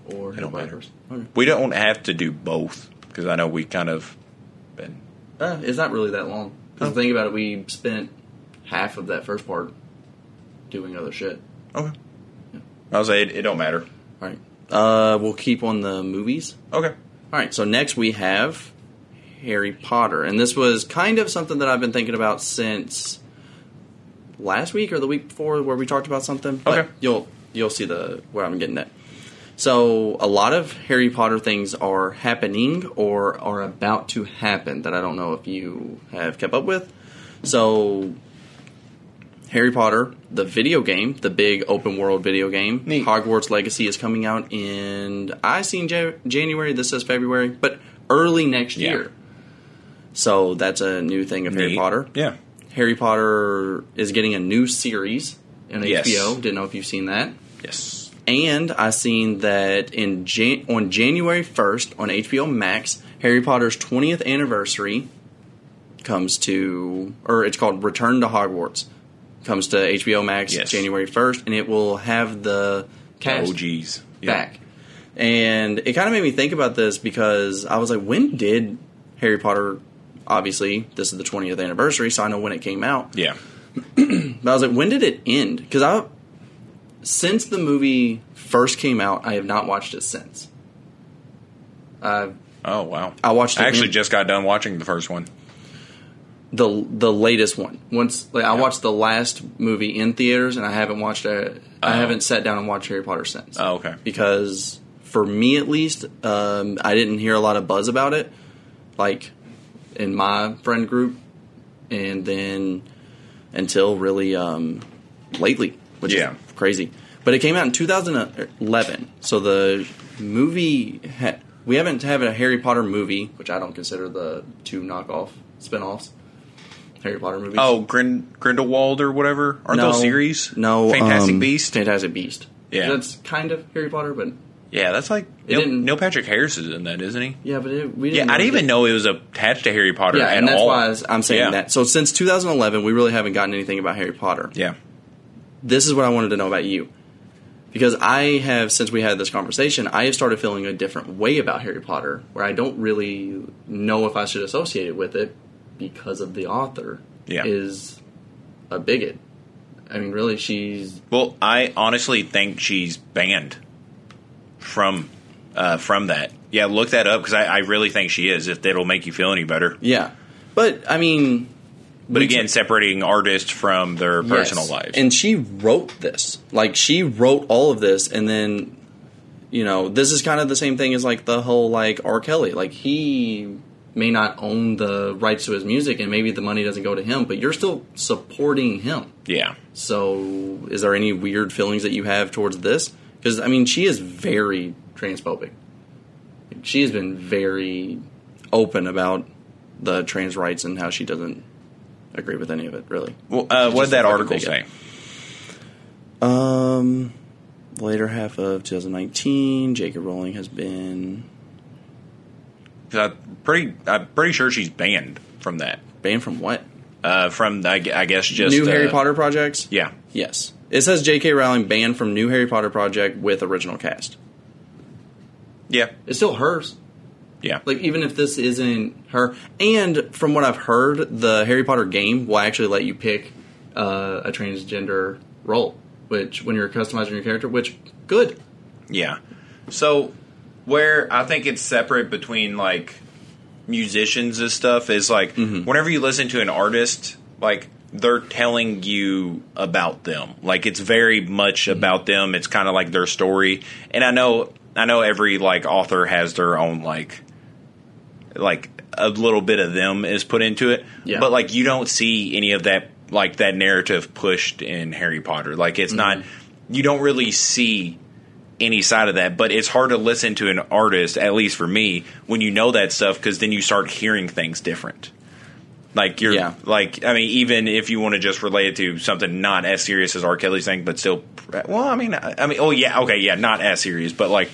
or It don't matter. Okay. We don't have to do both because I know we kind of been. Uh, it's not really that long. Because Oh. think about it, we spent half of that first part doing other shit. Okay. I was say it, it don't matter. All right. Uh, we'll keep on the movies. Okay. All right. So next we have Harry Potter, and this was kind of something that I've been thinking about since last week or the week before, where we talked about something. But Okay. You'll you'll see the where I'm getting at. So a lot of Harry Potter things are happening or are about to happen that I don't know if you have kept up with. So Harry Potter, the video game, the big open world video game, Neat. Hogwarts Legacy is coming out in I seen Ja- January. This says February, but early next Yeah. year. So that's a new thing of Harry Potter. Yeah. Harry Potter is getting a new series on Yes. HBO. Didn't know if you've seen that. Yes. And I seen that in Jan- on January first on HBO Max, Harry Potter's twentieth anniversary comes to, or it's called Return to Hogwarts, comes to HBO Max Yes. January first, and it will have the cast oh, OGs. Yeah. back. And it kind of made me think about this because I was like, when did Harry Potter? Obviously, this is the twentieth anniversary, so I know when it came out. Yeah. But I was like, when did it end? Because I, since the movie first came out, I have not watched it since. Uh, Oh wow. I watched it I actually in- just got done watching the first one. the the latest one. Once like I watched the last movie in theaters, and I haven't watched it. I Oh. haven't sat down and watched Harry Potter since. Oh, okay. Because for me, at least, um, I didn't hear a lot of buzz about it, like in my friend group, and then until really um, lately, which Yeah. is crazy. But it came out in 2011, so the movie ha- we haven't had a Harry Potter movie, which I don't consider the two knockoff spin-offs. Harry Potter movies. Oh, Grind- Grindelwald or whatever. Aren't no, those series? No, Fantastic um, Beast. Fantastic Beast. Yeah. that's kind of Harry Potter, but yeah, that's like Neil Patrick Harris is in that, isn't he? yeah, but it, we didn't. Yeah, I didn't even know it was attached to Harry Potter Yeah, and that's all. why I'm saying Yeah. that. So since 2011, we really haven't gotten anything about Harry Potter. Yeah. This is what I wanted to know about you. Because I have, since we had this conversation, I have started feeling a different way about Harry Potter, where I don't really know if I should associate it with it because of the author Yeah. is a bigot. I mean, really, she's Well, I honestly think she's banned from uh, from that. Yeah, look that up because I, I really think she is. If it'll make you feel any better. yeah. But I mean, But again, separating artists from their personal Yes. lives. And she wrote this. Like she wrote all of this and then you know, this is kind of the same thing as like the whole like R. Kelly. Like he may not own the rights to his music and maybe the money doesn't go to him, but you're still supporting him. yeah, So is there any weird feelings that you have towards this? Because I mean she is very transphobic. She has been very open about the trans rights and how she doesn't agree with any of it, really. well, uh, what did that article say? Um, later half of 2019, J.K. Rowling has been. I'm pretty, I'm pretty sure she's banned from that. banned from what? Uh, from I, I guess just new uh, Harry Potter projects. Yeah, Yes, it says J.K. Rowling banned from new Harry Potter project with original cast. yeah, It's still hers. yeah. Like even if this isn't her, and from what I've heard, the Harry Potter game will actually let you pick uh, a transgender role, which when you're customizing your character, which good. Yeah. So where I think it's separate between like musicians and stuff is like Mm-hmm. whenever you listen to an artist, like they're telling you about them. Like it's very much mm-hmm. about them. It's kind of like their story. And I know I know every like author has their own like like a little bit of them is put into it. Yeah. But like you don't see any of that like that narrative pushed in Harry Potter. Like it's not mm-hmm. you don't really see any side of that, but it's hard to listen to an artist, at least for me, when you know that stuff because then you start hearing things different. Like you're Yeah. like I mean, even if you want to just relate it to something not as serious as R. Kelly's thing, but still, well, I mean, I, I mean, oh yeah, okay, yeah, not as serious, but like,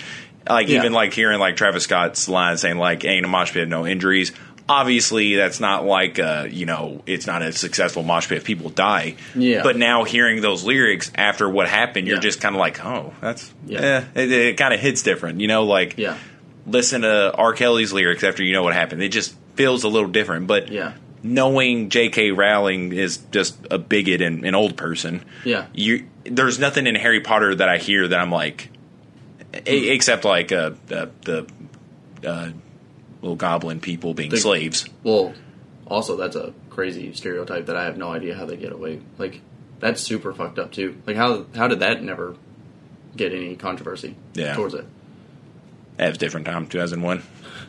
like Yeah. even like hearing like Travis Scott's line saying like, "Ain't a mosh pit, no injuries." Obviously, that's not like uh, you know, it's not a successful mosh pit if people die. Yeah. But now hearing those lyrics after what happened, you're Yeah. just kind of like, oh, that's Yeah. yeah, it, it kind of hits different, you know, like Yeah. listen to R. Kelly's lyrics after you know what happened. It just feels a little different. But Yeah. Knowing J.K. Rowling is just a bigot and an old person, Yeah. you there's nothing in Harry Potter that I hear that I'm like, e- except like uh, the the uh, little goblin people being The- slaves. Well, also that's a crazy stereotype that I have no idea how they get away. Like that's super fucked up too. Like how how did that never get any controversy Yeah. towards it? That was different time, 2001.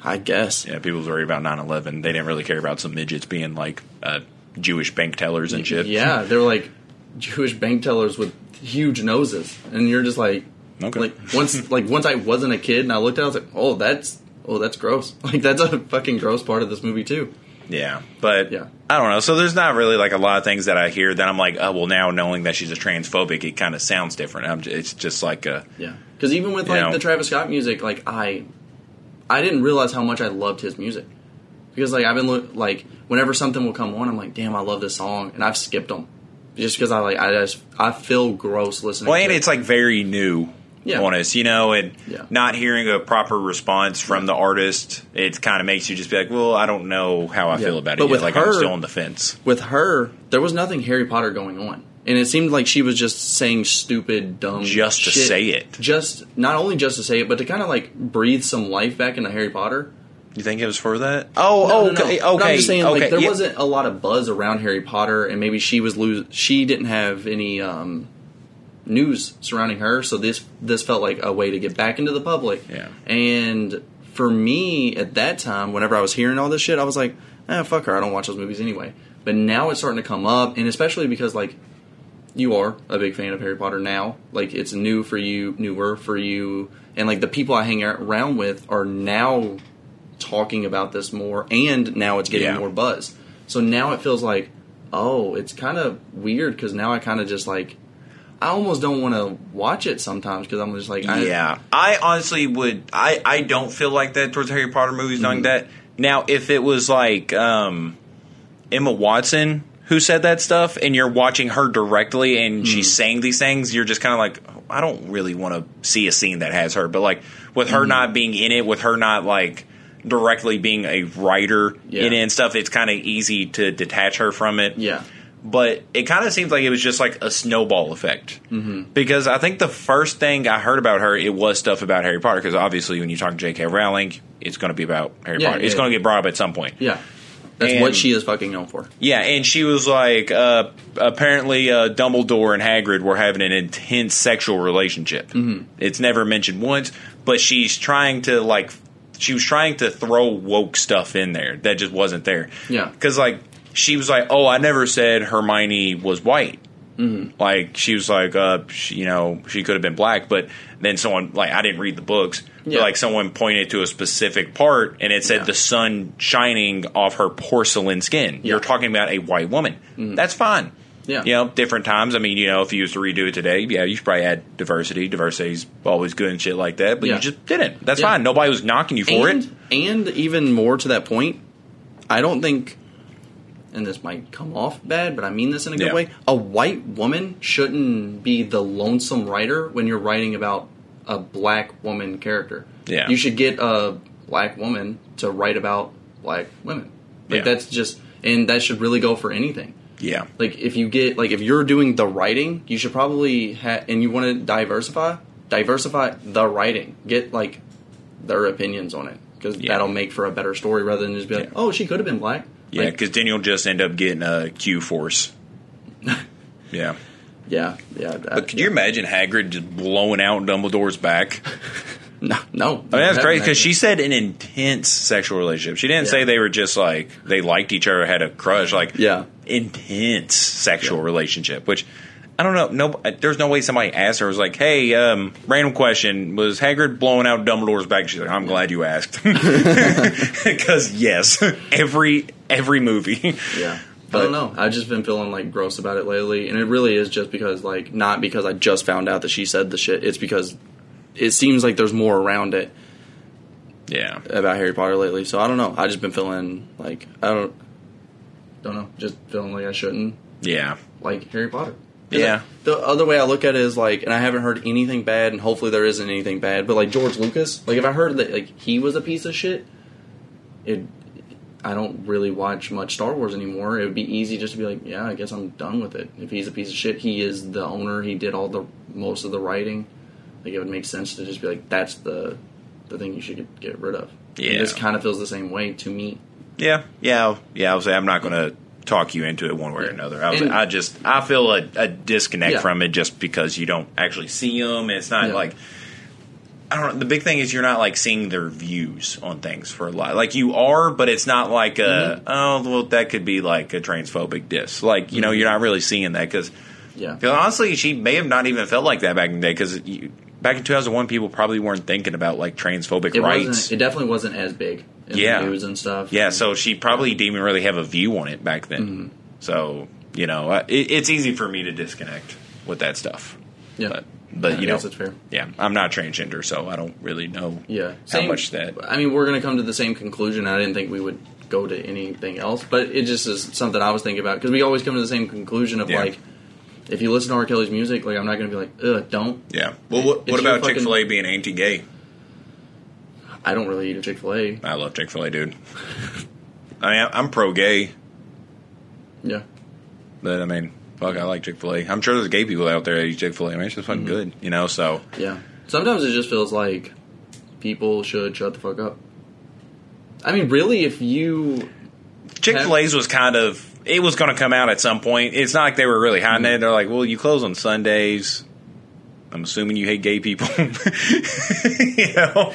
I guess. Yeah, people was worried about 9/11. They didn't really care about some midgets being like uh, Jewish bank tellers and shit. Yeah, they were like Jewish bank tellers with huge noses, and you're just like, Okay. like once like once I wasn't a kid and I looked at, it, I was like, oh, that's oh, that's gross. Like that's a fucking gross part of this movie too. Yeah, but Yeah. I don't know. So there's not really like a lot of things that I hear that I'm like, oh well, now knowing that she's a transphobic, it kind of sounds different. I'm, it's just like a Yeah, because even with like know. the Travis Scott music, like I, I didn't realize how much I loved his music because like I've been look, like whenever something will come on, I'm like, damn, I love this song, and I've skipped them just because I like I just I feel gross listening. well, and it. it's like very new Yeah. on us, you know, and Yeah. not hearing a proper response from the artist, it kind of makes you just be like, well, I don't know how I Yeah. feel about But it. Yet. with Like I'm still on the fence. with her, there was nothing Harry Potter going on. And it seemed like she was just saying stupid, dumb, Just to shit. say it. Just not only just to say it, but to kind of like breathe some life back into Harry Potter. You think it was for that? Oh, No, no, no. okay, But okay. I'm just saying, okay. like, there yeah. wasn't a lot of buzz around Harry Potter, and maybe she was lose. She didn't have any um, news surrounding her, so this this felt like a way to get back into the public. Yeah. And for me, at that time, whenever I was hearing all this shit, I was like, eh, fuck her. I don't watch those movies anyway. But now it's starting to come up, and especially because like you are a big fan of Harry Potter now. Like it's new for you, newer for you, and like the people I hang around with are now talking about this more, and now it's getting Yeah. more buzz. So now it feels like, oh, it's kind of weird because now I kind of just like, I almost don't want to watch it sometimes because I'm just like, I, yeah, I honestly would. I I don't feel like that towards Harry Potter movies. Knowing Mm-hmm. that now, if it was like um, Emma Watson who said that stuff, and you're watching her directly, and she's Mm-hmm. saying these things, you're just kind of like, "Oh, I don't really want to see a scene that has her. But like with her not being in it, with her not like directly being a writer Yeah. in it and stuff, it's kind of easy to detach her from it yeah, but it kind of seems like it was just like a snowball effect. Mm-hmm. Because I think the first thing I heard about her, it was stuff about Harry Potter. Because obviously, when you talk to J.K. Rowling, it's going to be about Harry Yeah, Potter. It's yeah. going to get brought up at some point. yeah. That's And- what she is fucking known for. Yeah, and she was like, uh, apparently, uh, Dumbledore and Hagrid were having an intense sexual relationship. Mm-hmm. It's never mentioned once, but she's trying to like, she was trying to throw woke stuff in there that just wasn't there. Yeah. because like she was like, oh, I never said Hermione was white. Mm-hmm. Like she was like, uh, she, you know, she could have been black, but then someone like I didn't read the books. Yeah. like someone pointed to a specific part, and it said Yeah. the sun shining off her porcelain skin. You're Mm-hmm. talking about a white woman. That's fine. Yeah. You know, different times. I mean, you know, if you used to redo it today, yeah, you should probably add diversity. Diversity's always good and shit like that, but Yeah. you just didn't. That's Yeah. fine. Nobody was knocking you for and, it. And even more to that point, I don't think, and this might come off bad, but I mean this in a good Yeah. way. A white woman shouldn't be the lonesome writer when you're writing about a black woman character. Yeah. you should get a black woman to write about black women. Like Yeah. that's just, and that should really go for anything. Yeah. Like if you get like if you're doing the writing, you should probably and you want to diversify, diversify the writing. Get like their opinions on it because Yeah. that'll make for a better story rather than just be like, Yeah. oh, she could have been black. Yeah, Like, because then you'll just end up getting a Q force Yeah. Yeah, yeah. But could you imagine Hagrid just blowing out Dumbledore's back? No, no. I mean, that's crazy because she said an intense sexual relationship. She didn't Yeah. say they were just like they liked each other, had a crush. Like, Yeah. intense sexual Yeah. relationship. Which I don't know. No, there's no way somebody asked her was like, "Hey, um, random question: Was Hagrid blowing out Dumbledore's back?" She's like, "I'm glad you asked," because yes, every every movie. Yeah. But- I don't know. I've just been feeling like gross about it lately, and it really is just because like not because I just found out that she said the shit. It's because it seems like there's more around it yeah, about Harry Potter lately. So I don't know. I just been feeling like I don't don't know. Just feeling like I shouldn't yeah, like Harry Potter. Yeah. The other way I look at it is like, and I haven't heard anything bad, and hopefully there isn't anything bad. But like George Lucas, like if I heard that like he was a piece of shit, it. I don't really watch much Star Wars anymore. It would be easy just to be like, yeah, I guess I'm done with it. If he's a piece of shit, he is the owner. He did all the most of the writing. Like it would make sense to just be like, that's the the thing you should get, get rid of. Yeah. And this kind of feels the same way to me. yeah, yeah, yeah. I was say I'm not going to talk you into it one way or another. I, was, And- I just I feel a, a disconnect Yeah. from it just because you don't actually see them. It's not Yeah. like I don't know. The big thing is you're not like seeing their views on things for a lot. Like you are, but it's not like a Mm-hmm. oh well that could be like a transphobic diss. Like you know Mm-hmm. you're not really seeing that because Yeah. honestly she may have not even felt like that back in the day because back in 2001 people probably weren't thinking about like transphobic It rights. wasn't. It definitely wasn't as big in Yeah. news and stuff. Yeah, so she probably didn't even really have a view on it back then. Mm-hmm. So you know, it, it's easy for me to disconnect with that stuff. Yeah. But but you know, it's fair. yeah, I'm not transgender, so I don't really know. Yeah, how much that. I mean, we're going to come to the same conclusion. I didn't think we would go to anything else, but it just is something I was thinking about because we always come to the same conclusion of Yeah. like, if you listen to R. Kelly's music, like I'm not going to be like, ugh, don't. Yeah. Well, what, what about Chick Fil A being anti-gay? I don't really eat a Chick Fil A. I love Chick Fil A, dude. I mean, I'm pro-gay, Yeah, but I mean, fuck, I like Chick Fil A. I'm sure there's gay people out there that eat Chick Fil A. I mean, it's just Mm-hmm. fucking good, you know. So yeah. Sometimes it just feels like people should shut the fuck up. I mean, really, if you Chick Fil A's was kind of it was going to come out at some point. It's not like they were really hiding Mm-hmm. it. They're like, well, you close on Sundays. I'm assuming you hate gay people. you know?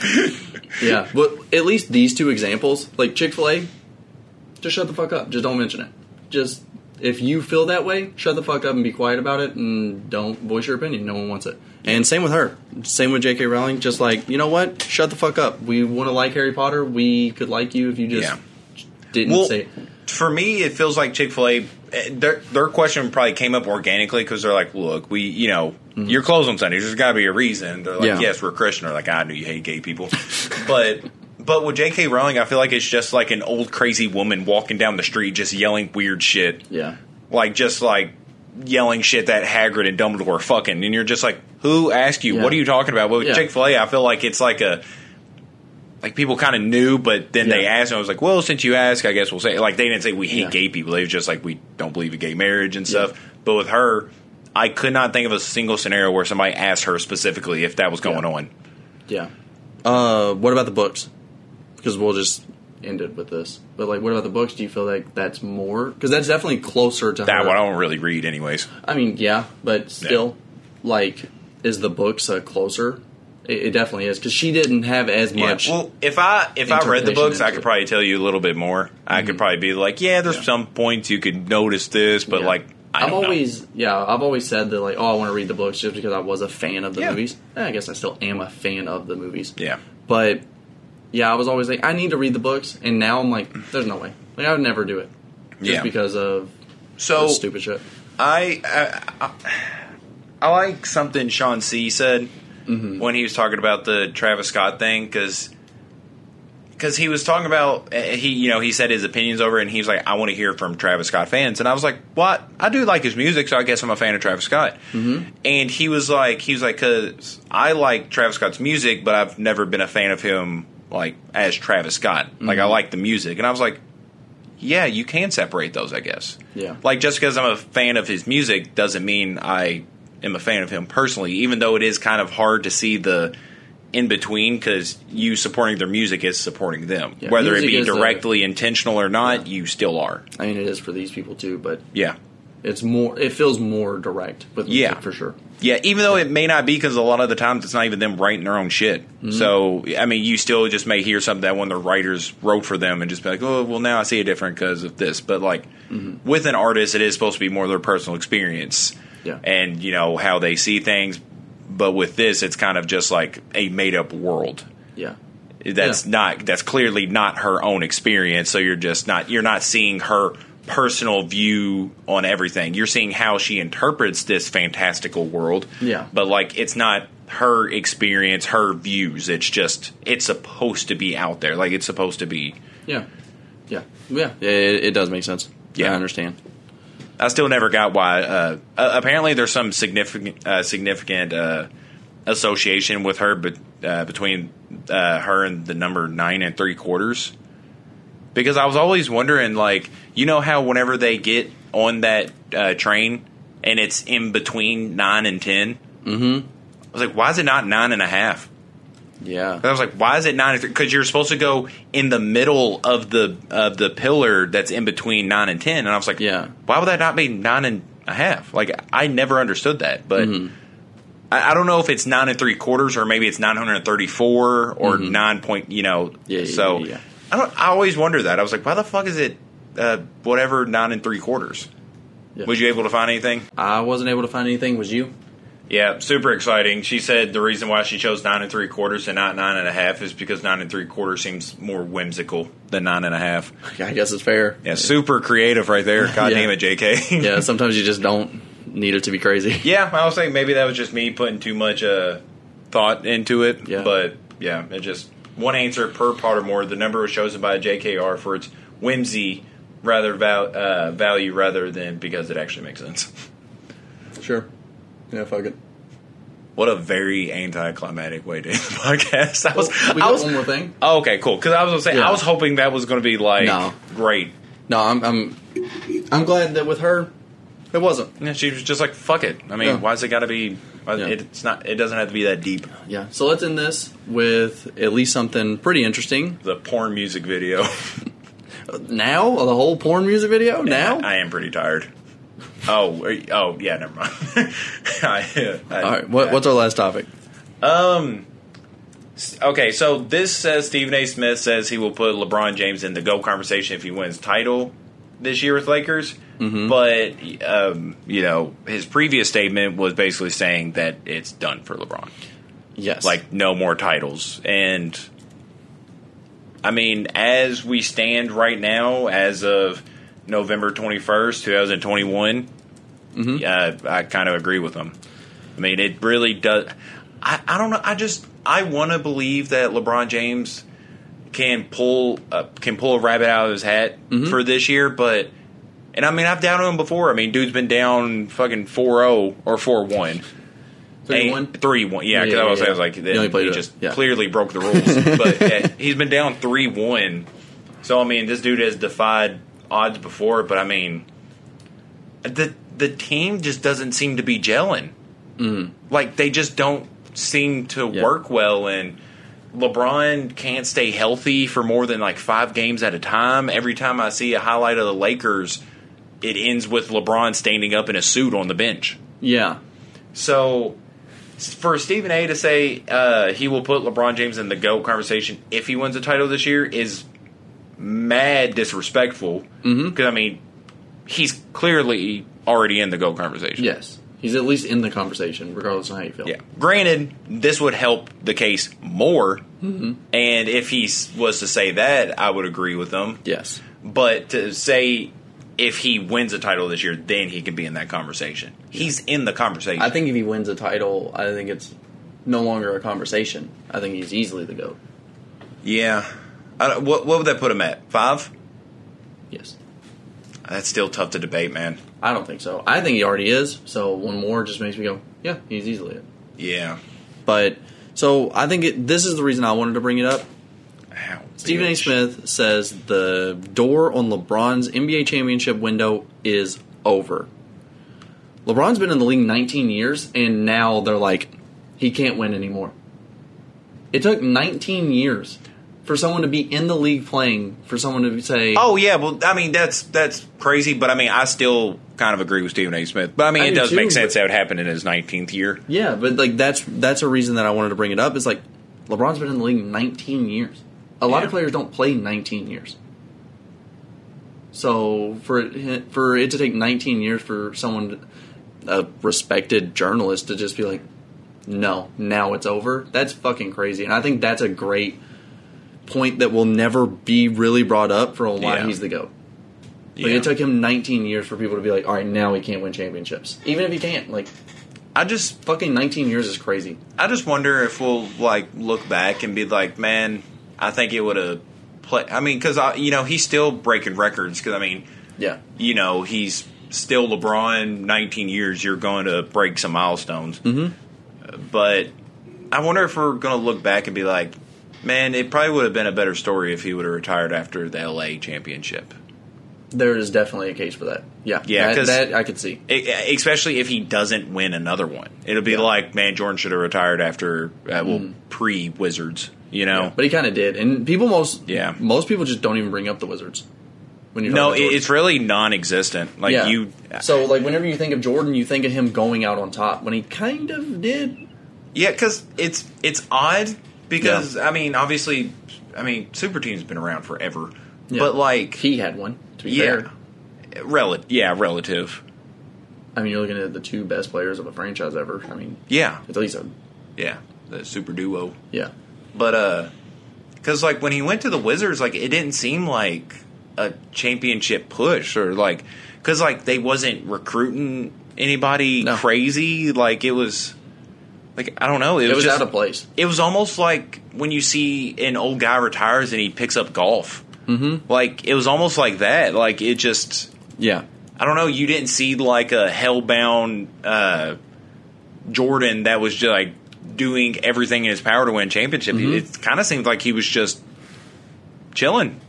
Yeah, but at least these two examples, like Chick Fil A, just shut the fuck up. Just don't mention it. Just if you feel that way, shut the fuck up and be quiet about it, and don't voice your opinion. No one wants it. And same with her. Same with J.K. Rowling. Just like you know what, shut the fuck up. We want to like Harry Potter. We could like you if you just Yeah. didn't Well, say. It. For me, it feels like Chick Fil A. Their their question probably came up organically because they're like, look, we you know you're closed on Sundays. There's got to be a reason. They're like, Mm-hmm. Yeah. yes, we're Christian. They're like, I knew you hate gay people, but. But with J.K. Rowling, I feel like it's just like an old crazy woman walking down the street just yelling weird shit. Yeah, like just like yelling shit that Hagrid and Dumbledore are fucking, and you're just like, who asked you? Yeah. What are you talking about? Well, Yeah. Chick Fil A, I feel like it's like a like people kind of knew, but then they Yeah. asked, and I was like, well, since you ask, I guess we'll say like they didn't say we hate Yeah. gay people. They was just like we don't believe in gay marriage and stuff. But with her. I could not think of a single scenario where somebody asked her specifically if that was going Yeah. on. yeah. Uh, what about the books? Because we'll just end it with this. But like, what about the books? Do you feel like that's more? Because that's definitely closer to That her. one I don't really read, anyways. I mean, yeah, but still, like, is the books uh, closer? It, it definitely is because she didn't have as Yeah. much. Well, if I if I read the books, I could it. probably tell you a little bit more. I could probably be like, yeah, there's Yeah. some points you could notice this, but Yeah. like I I've don't always, yeah, I've always said that like, oh, I want to read the books just because I was a fan of the Yeah. movies. Eh, I guess I still am a fan of the movies. Yeah, But yeah, I was always like, I need to read the books, and now I'm like, there's no way. Like, I would never do it just yeah. because of so stupid shit. I, I I I like something Shawn Cee said Mm-hmm. when he was talking about the Travis Scott thing because. Because he was talking about uh, he, you know, he said his opinions over, and he was like, "I want to hear from Travis Scott fans," and I was like, "What? I do like his music, so I guess I'm a fan of Travis Scott." Mm-hmm. And he was like, he was like, "Cause I like Travis Scott's music, but I've never been a fan of him like as Travis Scott. Like I mm-hmm. like the music," and I was like, "Yeah, you can separate those, I guess." Yeah. Like just because I'm a fan of his music doesn't mean I am a fan of him personally. Even though it is kind of hard to see the in between because you supporting their music is supporting them, Yeah, whether it be directly intentional or not. You still are. I mean, it is for these people too, but Yeah, It's more. It feels more direct with Yeah. for sure. Yeah, even though it may not be because a lot of the times it's not even them writing their own shit. Mm-hmm. So, I mean, you still just may hear something that one of the writers wrote for them and just be like, oh, well, now I see it different because of this. But, like, Mm-hmm. with an artist, it is supposed to be more their personal experience Yeah. and, you know, how they see things. But with this, it's kind of just like a made up world. Yeah. That's Yeah. not, that's clearly not her own experience. So you're just not, you're not seeing her personal view on everything. You're seeing how she interprets this fantastical world. Yeah. But like it's not her experience, her views. It's just it's supposed to be out there. Like it's supposed to be Yeah. Yeah. Yeah. It, it does make sense. Yeah. I understand. I still never got why. Uh, uh, apparently, there's some significant uh, significant uh, association with her, but uh, between uh, her and the number nine and three quarters. Because I was always wondering, like, you know how whenever they get on that uh, train and it's in between nine and 10 mm-hmm. I was like, why is it not nine and a half? Yeah. I was like, why is it nine? Because you're supposed to go in the middle of the of the pillar that's in between nine and ten. And I was like, Yeah. why would that not be nine and a half? Like, I never understood that. But Mm-hmm. I, I don't know if it's nine and three quarters or maybe it's nine hundred and thirty four or nine point. You know, Mm-hmm. Yeah, yeah, so yeah, yeah. I don't. I always wonder that. I was like, why the fuck is it uh, whatever nine and three quarters? Yeah. Was you able to find anything? I wasn't able to find anything. Was you? Yeah, super exciting. She said the reason why she chose nine and three quarters and not nine and a half is because nine and three quarters seems more whimsical than nine and a half. I guess it's fair. Yeah, super creative right there. God Yeah. damn it, JK. Yeah. Sometimes you just don't need it to be crazy. yeah, I was saying maybe that was just me putting too much uh, thought into it. Yeah. But yeah, it just one answer per Pottermore. The number was chosen by JKR for its whimsy rather val- uh, value rather than because it actually makes sense. Sure. Yeah. Fuck it. What a very anticlimactic way to end the podcast. I was, we I was, one more thing. Oh, okay, cool. Because I was gonna say, Yeah. I was hoping that was going to be like No. great. No, I'm. I'm. I'm glad that with her, it wasn't. Yeah, she was just like, "Fuck it." I mean, Yeah. why's it got to be? Why- Yeah. It's not. It doesn't have to be that deep. Yeah. So let's end this with at least something pretty interesting. The porn music video. Now, the whole porn music video. Now. I, I am pretty tired. Oh, you- oh yeah, never mind. I, I- All right. What, yeah. What's our last topic? Um. Okay, so this says Stephen A. Smith says he will put LeBron James in the GOAT conversation if he wins title this year with Lakers. But um, you know, his previous statement was basically saying that it's done for LeBron, Yes. like no more titles. And I mean, as we stand right now, as of November twenty first, two thousand twenty one, uh, I kind of agree with him. I mean, it really does. I, I don't know. I just I want to believe that LeBron James can pull uh, can pull a rabbit out of his hat for this year, but and I mean I've doubted him before. I mean, dude's been down fucking 4-0 or 4-1. Three one. Three one, yeah. Because Yeah, I was, yeah, I was like, He then only played he just yeah. clearly broke the rules. but yeah, he's been down three one. So I mean, this dude has defied odds before. But I mean, the the team just doesn't seem to be gelling. Like they just don't seem to Mm-hmm. Yeah. work well, and LeBron can't stay healthy for more than like five games at a time. Every time I see a highlight of the Lakers, it ends with LeBron standing up in a suit on the bench. Yeah. So for Stephen A to say uh, he will put LeBron James in the GOAT conversation if he wins a title this year is mad disrespectful. Because, I mean, he's clearly already in the GOAT conversation. Yes. He's at least in the conversation, regardless of how you feel. Yeah. Granted, this would help the case more. Mm-hmm. And if he was to say that, I would agree with him. Yes. But to say if he wins a title this year, then he can be in that conversation. He's in the conversation. I think if he wins a title, I think it's no longer a conversation. I think he's easily the goat. Yeah. What, what would that put him at? Five? Yes. That's still tough to debate, man. I don't think so. I think he already is. So one more just makes me go, yeah, he's easily it. Yeah. But so I think it, this is the reason I wanted to bring it up. Ow, Stephen A. Smith says the door on LeBron's NBA championship window is over. LeBron's been in the league 19 years, and now they're like, he can't win anymore. It took 19 years for someone to be in the league playing, for someone to say, Oh yeah, well, I mean that's that's crazy, but I mean I still kind of agree with Stephen A. Smith. But I mean I it do does too, make sense that would happen in his 19th year. yeah, but like that's that's a reason that I wanted to bring it up. Is like LeBron's been in the league 19 years. A lot of players don't play 19 years. So for it, for it to take 19 years for someone, a respected journalist, to just be like, no, now it's over. That's fucking crazy, and I think that's a great point that will never be really brought up for why Yeah. he's the goat. Like Yeah. it took him 19 years for people to be like, all right, now he can't win championships, even if he can't. Like I just fucking 19 years is crazy. I just wonder if we'll like look back and be like, man, I think it would have played. I mean, because you know he's still breaking records. Because I mean, Yeah, you know he's still LeBron. 19 years, you're going to break some milestones. Mm-hmm. But I wonder if we're going to look back and be like, man, it probably would have been a better story if he would have retired after the LA championship. there is definitely a case for that. Yeah, Yeah, that, that I could see. E- especially if he doesn't win another one. It'll be Yeah. like, man, Jordan should have retired after, uh, well, pre Wizards, you know? But he kind of did, and people most Yeah. most people just don't even bring up the Wizards. When you're no, it's really non existent. Like, Jordan. you. So like whenever you think of Jordan, you think of him going out on top when he kind of did. Yeah, because it's it's odd because I mean, obviously, I mean, Super Team's been around forever, Yeah. but like, He had one. To be yeah, fair, relative, yeah, relative, I mean you're looking at the two best players of a franchise ever. I mean, yeah, at least a yeah, the super duo. yeah. But uh, because like when he went to the Wizards, like it didn't seem like a championship push or like because like they wasn't recruiting anybody No. crazy. Like it was. Like I don't know, it, It was just, out of place. it was almost like when you see an old guy retires and he picks up golf. Mm-hmm. Like it was almost like that. Like it just, Yeah, I don't know. You didn't see like a hellbound uh, Jordan that was just like doing everything in his power to win a championship. Mm-hmm. It kind of seemed like he was just chilling.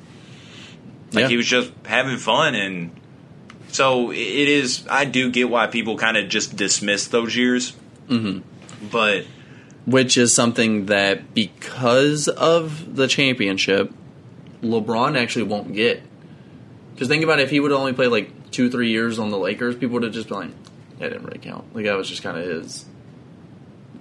Like Yeah. he was just having fun and. So it is. I do get why people kind of just dismiss those years, mm-hmm. But which is something that because of the championship, LeBron actually won't get. Because think about it, if he would only played like two, three years on the Lakers, people would have just been like, that didn't really count. Like that was just kind of his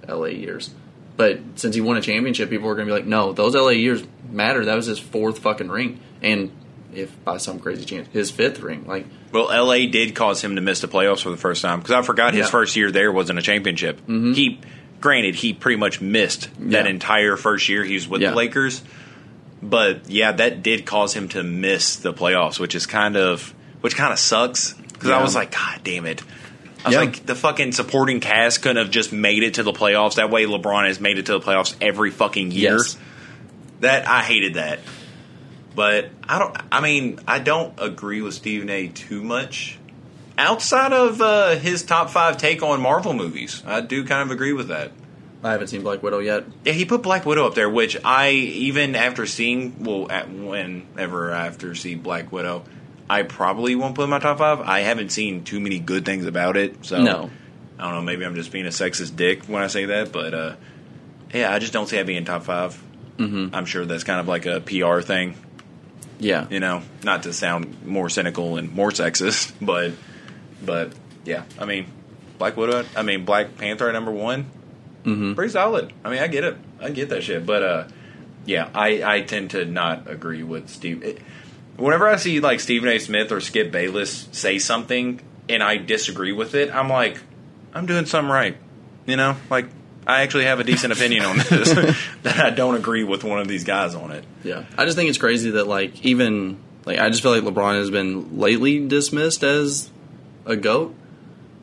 LA years. But since he won a championship, people were going to be like, no, those LA years matter. That was his fourth fucking ring, and if by some crazy chance, his fifth ring. Like, Well, LA did cause him to miss the playoffs for the first time because I forgot his Yeah. first year there wasn't a championship. Mm-hmm. He, granted, he pretty much missed that Yeah. entire first year he was with Yeah. the Lakers. But yeah, that did cause him to miss the playoffs, which is kind of which kind of sucks because I was like, God damn it! I was like, the fucking supporting cast couldn't have just made it to the playoffs. That way, LeBron has made it to the playoffs every fucking year. Yes. That I hated that. But I don't. I mean, I don't agree with Stephen A. too much. Outside of uh, his top five take on Marvel movies, I do kind of agree with that. I haven't seen Black Widow yet. Yeah, he put Black Widow up there, which I even after seeing well, at whenever after see Black Widow, I probably won't put in my top five. I haven't seen too many good things about it, so No. I don't know. Maybe I'm just being a sexist dick when I say that, but uh, yeah, I just don't see it being top 5 Mm-hmm. I'm sure that's kind of like a PR thing, Yeah. you know, not to sound more cynical and more sexist, but but yeah, I mean, Black Widow. I mean, Black Panther number one, Mm-hmm. pretty solid. I mean, I get it, I get that shit, but uh, yeah, I I tend to not agree with Steve. It, whenever I see like Stephen A. Smith or Skip Bayless say something and I disagree with it, I'm like, I'm doing something right, you know, like. I actually have a decent opinion on this. that I don't agree with one of these guys on it. Yeah, I just think it's crazy that like even like I just feel like LeBron has been lately dismissed as a goat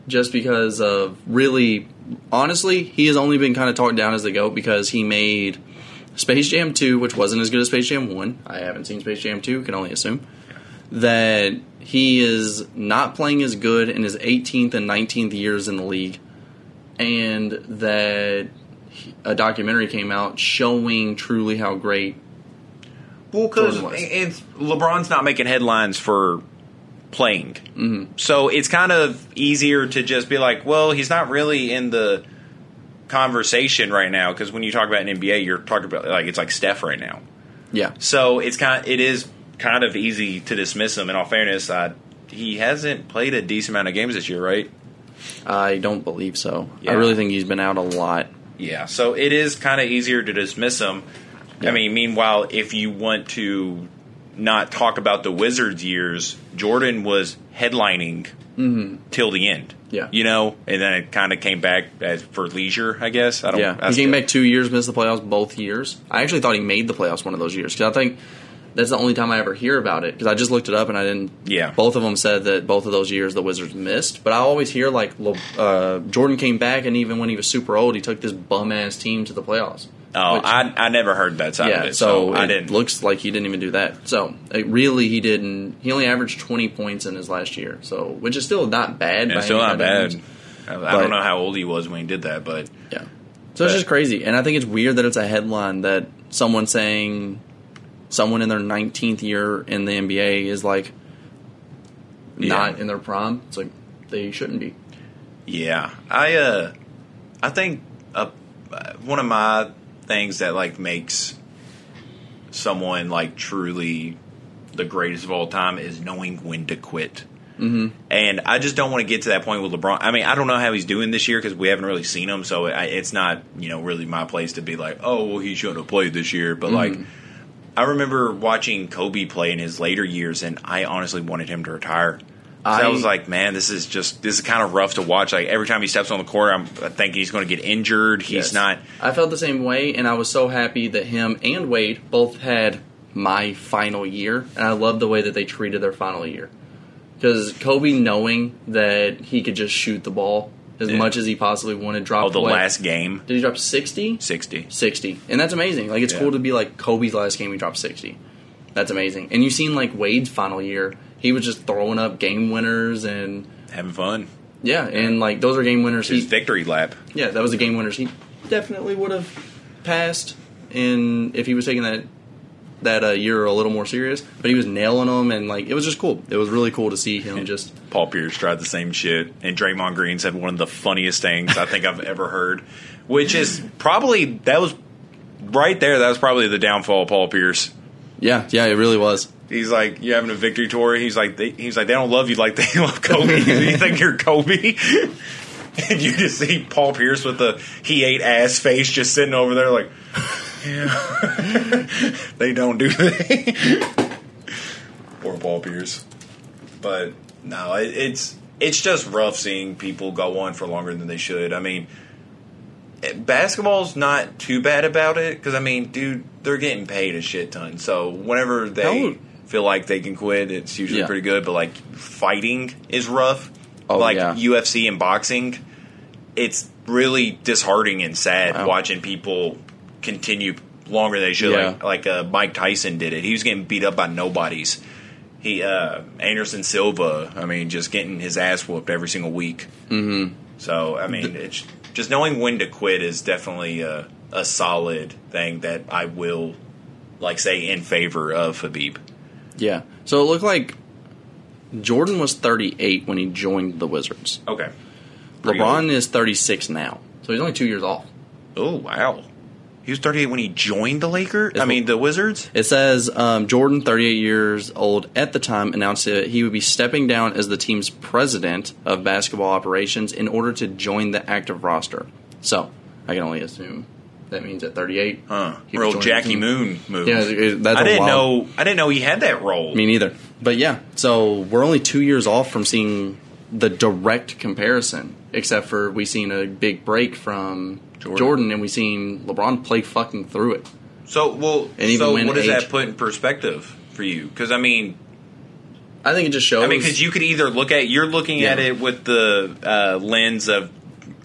just because of really honestly he has only been kind of talked down as the goat because he made Space Jam 2 which wasn't as good as Space Jam 1. I haven't seen Space Jam 2, can only assume that he is not playing as good in his 18th and 19th years in the league and that a documentary came out showing truly how great Well, because Jordan was. it's LeBron's not making headlines for playing, mm-hmm. so it's kind of easier to just be like, well, he's not really in the conversation right now. Because when you talk about an NBA, you're talking about like it's like Steph right now. Yeah. So it's kind of, it is kind of easy to dismiss him. In all fairness, uh, he hasn't played a decent amount of games this year, right? I don't believe so. Yeah. I really think he's been out a lot. Yeah. So it is kind of easier to dismiss him. Yeah. I mean, meanwhile, if you want to not talk about the Wizards years, Jordan was headlining till the end. Mm-hmm. Yeah. You know, and then it kind of came back as for leisure, I guess. I don't. Yeah, I he came back two years, missed the playoffs both years. I actually thought he made the playoffs one of those years because I think that's the only time I ever hear about it because I just looked it up and I didn't. Yeah. both of them said that both of those years the Wizards missed, but I always hear like uh, Jordan came back and even when he was super old, he took this bum ass team to the playoffs. Oh, Which- I I never heard that side yeah, of it, so, so, I it didn't. looks like he didn't even do that. So it really, he didn't. He only averaged twenty points in his last year, so which is still not bad. by still not bad. means. I, I But- don't know how old he was when he did that, but Yeah. So it's just crazy. And I think it's weird that it's a headline that someone saying someone in their 19th year in the NBA is like not in their prime. It's like they shouldn't be. Yeah, I uh, I think uh, one of my things that like makes someone like truly the greatest of all time is knowing when to quit. Mm-hmm. And I just don't want to get to that point with LeBron. I mean, I don't know how he's doing this year because we haven't really seen him, so I, it's not you know really my place to be like, oh, well, he shouldn't have played this year. But like, I remember watching Kobe play in his later years, and I honestly wanted him to retire. I, I- was like, man, this is just this is kind of rough to watch. Like every time he steps on the court, I'm thinking he's going to get injured. He's Yes. not. I felt the same way, and I was so happy that him and Wade both had my final year, and I love the way that they treated their final year. Because Kobe, knowing that he could just shoot the ball as Yeah. much as he possibly wanted, dropped Oh, the what? last game, Did he drop sixty? sixty. 60 and that's amazing like it's Yeah. cool to be like kobe's last game he dropped 60 that's amazing and you've seen like wade's final year he was just throwing up game winners and Having fun. yeah and like those are game winners His he, victory lap. yeah that was the game winners he definitely would have passed and if he was taking that that uh, year a little more serious but he was nailing them and like it was just cool it was really cool to see him just Paul Pierce tried the same shit, and Draymond Green said one of the funniest things I think I've ever heard, which is probably that was right there. That was probably the downfall of Paul Pierce. yeah yeah it really was He's like, you having a victory tour? He's like, they, he's like, they don't love you like they love Kobe. you think you're Kobe? and you just see Paul Pierce with the he ate ass face, just sitting over there, like, yeah, they don't do that. Poor ball Pierce. But no, it, it's it's just rough seeing people go on for longer than they should. I mean, eh, basketball's not too bad about it because I mean, dude, they're getting paid a shit ton. So whenever they Hell- feel like they can quit, it's usually Yeah. pretty good. But like fighting is rough. Oh, like yeah. UFC and boxing, it's really disheartening and sad Wow. watching people continue longer than they should. Yeah. Like like uh, Mike Tyson did it. He was getting beat up by nobodies. He uh, Anderson Silva. I mean, just getting his ass whooped every single week. Mm-hmm. So I mean, it's just knowing when to quit is definitely a, a solid thing that I will like say in favor of Khabib. yeah so it looked like jordan was 38 when he joined the wizards Okay. Pretty LeBron is 36 now, so he's only two years off. Oh wow. He was 38 when he joined the Lakers. I mean, the Wizards. It says um, Jordan, 38 years old at the time, announced that he would be stepping down as the team's president of basketball operations in order to join the active roster. So I can only assume that means at 38. Huh. Real Jackie. Moon move. Yeah, it- that's I didn't wild- know. I didn't know he had that role. Me neither. But yeah, so we're only two years off from seeing the direct comparison, except for we seen a big break from Jordan. Jordan, and we seen LeBron play fucking through it. So, well, And even so what does age- that put in perspective for you? Because I mean, I think it just shows. I mean, because you could either look at you're looking at it with the uh, lens of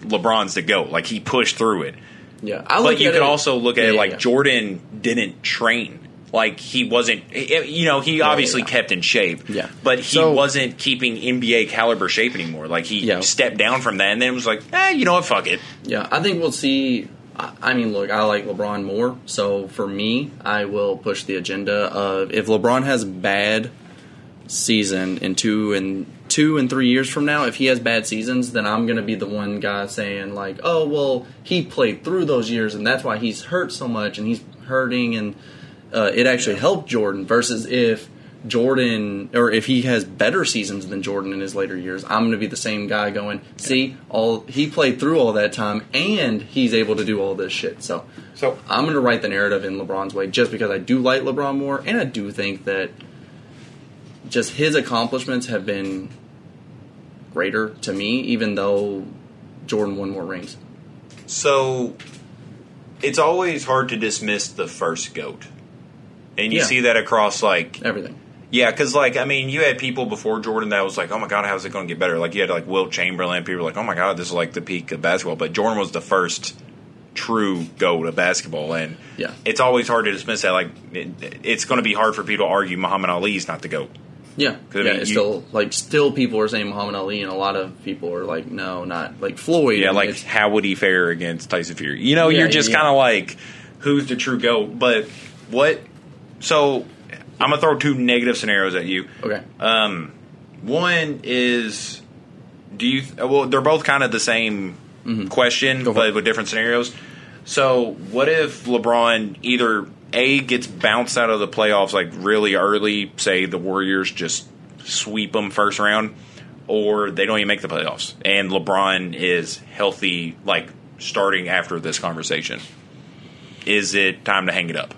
LeBron's to go, like he pushed through it. yeah, I But you could it- also look at Yeah, it like yeah. Jordan didn't train. Like he wasn't, you know, he obviously yeah. kept in shape. Yeah. But he So- wasn't keeping NBA caliber shape anymore. Like he Yeah. stepped down from that and then was like, eh, you know what, fuck it. Yeah, I think we'll see. I I mean, look, I like LeBron more. So for me, I will push the agenda of if LeBron has bad season in two and two and three years from now, if he has bad seasons, then I'm gonna be the one guy saying like, oh well, he played through those years and that's why he's hurt so much and he's hurting and uh, it actually helped Jordan versus if Jordan or if he has better seasons than Jordan in his later years, I'm going to be the same guy going, see, all he played through all that time and he's able to do all this shit. So So I'm going to write the narrative in LeBron's way just because I do like LeBron more and I do think that just his accomplishments have been greater to me even though Jordan won more rings. So it's always hard to dismiss the first goat, and you Yeah. see that across like Everything. yeah, because like I mean, you had people before Jordan that was like, oh my god, how's it going to get better? Like you had like Wilt Chamberlain, people were like, oh my god, this is like the peak of basketball. But Jordan was the first true goat of basketball, and Yeah. it's always hard to dismiss that. Like it, it's going to be hard for people to argue Muhammad Ali is not the goat. Yeah, I yeah. mean, it's you- still like still people are saying Muhammad Ali, and a lot of people are like, no, not like Floyd. Yeah, like how would he fare against Tyson Fury? You know, Yeah, you're just yeah, kind of like, who's the true goat? But what? So I'm gonna throw two negative scenarios at you. okay, Um, one is, do you? Well, they're both kind of the same question, Mm-hmm. For but it. with different scenarios. So, what if LeBron either a gets bounced out of the playoffs like really early, say the Warriors just sweep them first round, or they don't even make the playoffs, and LeBron is healthy, like starting after this conversation? Is it time to hang it up?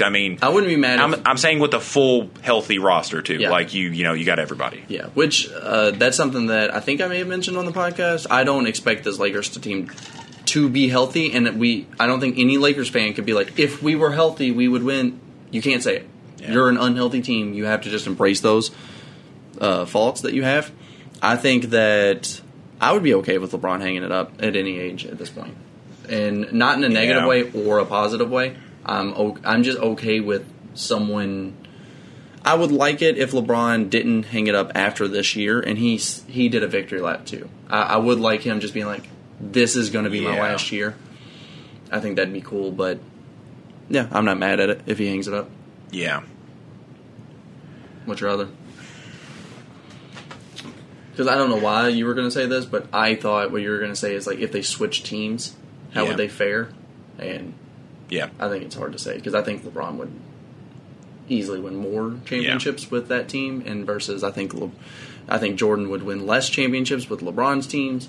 I mean, I wouldn't be mad. I'm, if, I'm saying with a full healthy roster too. Yeah. Like you, you know, you got everybody. yeah, which uh, that's something that I think I may have mentioned on the podcast. I don't expect this Lakers team to be healthy, and that we. I don't think any Lakers fan could be like, if we were healthy, we would win. You can't say it. Yeah. You're an unhealthy team. You have to just embrace those uh, faults that you have. I think that I would be okay with LeBron hanging it up at any age at this point, and not in a negative Yeah. way or a positive way. I'm o- I'm just okay with someone. I would like it if LeBron didn't hang it up after this year, and he he did a victory lap too. I, I would like him just being like, "This is going to be my last year." I think that'd be cool, but yeah, I'm not mad at it if he hangs it up. Yeah. What's your other? Because I don't know why you were going to say this, but I thought what you were going to say is like if they switch teams, how Yeah. would they fare? And Yeah. I think it's hard to say because I think LeBron would easily win more championships with that team, and versus I think Le- I think Jordan would win less championships with LeBron's teams.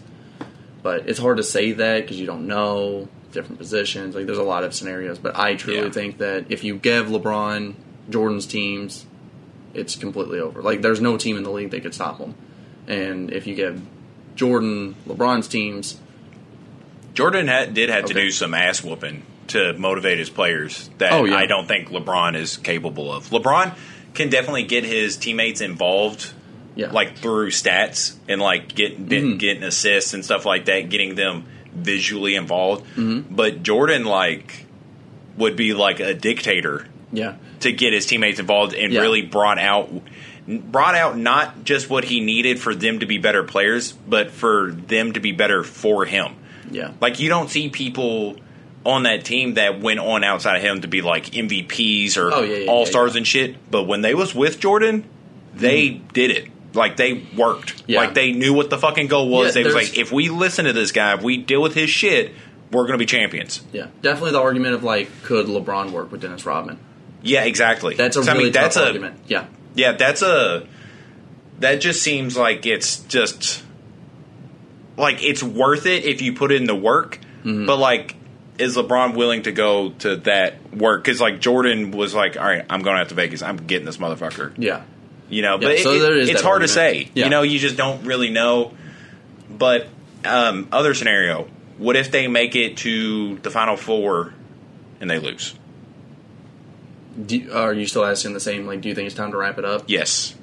But it's hard to say that because you don't know different positions. Like there's a lot of scenarios, but I truly Yeah. think that if you give LeBron Jordan's teams, it's completely over. Like there's no team in the league that could stop him. And if you give Jordan LeBron's teams, Jordan had, did have to do some ass whooping to motivate his players that Oh, yeah. I don't think LeBron is capable of. LeBron can definitely get his teammates involved, yeah, like through stats and like getting Mhm. getting assists and stuff like that, getting them visually involved. Mhm. But Jordan like would be like a dictator yeah, to get his teammates involved and Yeah. really brought out brought out not just what he needed for them to be better players, but for them to be better for him. yeah, Like you don't see people on that team that went on outside of him to be like MVPs or Oh, yeah, yeah, all stars yeah, and shit. But when they was with Jordan, they did it. Like they worked. Like they knew what the fucking goal was. They was like, if we listen to this guy, if we deal with his shit, we're gonna be champions. yeah. Definitely the argument of like, could LeBron work with Dennis Rodman? Yeah, exactly. That's a really I mean, that's tough a argument. Yeah, yeah, that's a that just seems like it's just like it's worth it if you put in the work, Mm-hmm. but like is LeBron willing to go to that work? Because like Jordan was like, all right, I'm going out to Vegas. I'm getting this motherfucker. yeah, You know, Yeah, but so it- it's hard to say. Yeah. You know, you just don't really know. But um, other scenario: what if they make it to the final four and they lose? do, are you still asking the same? Like, do you think it's time to wrap it up? Yes.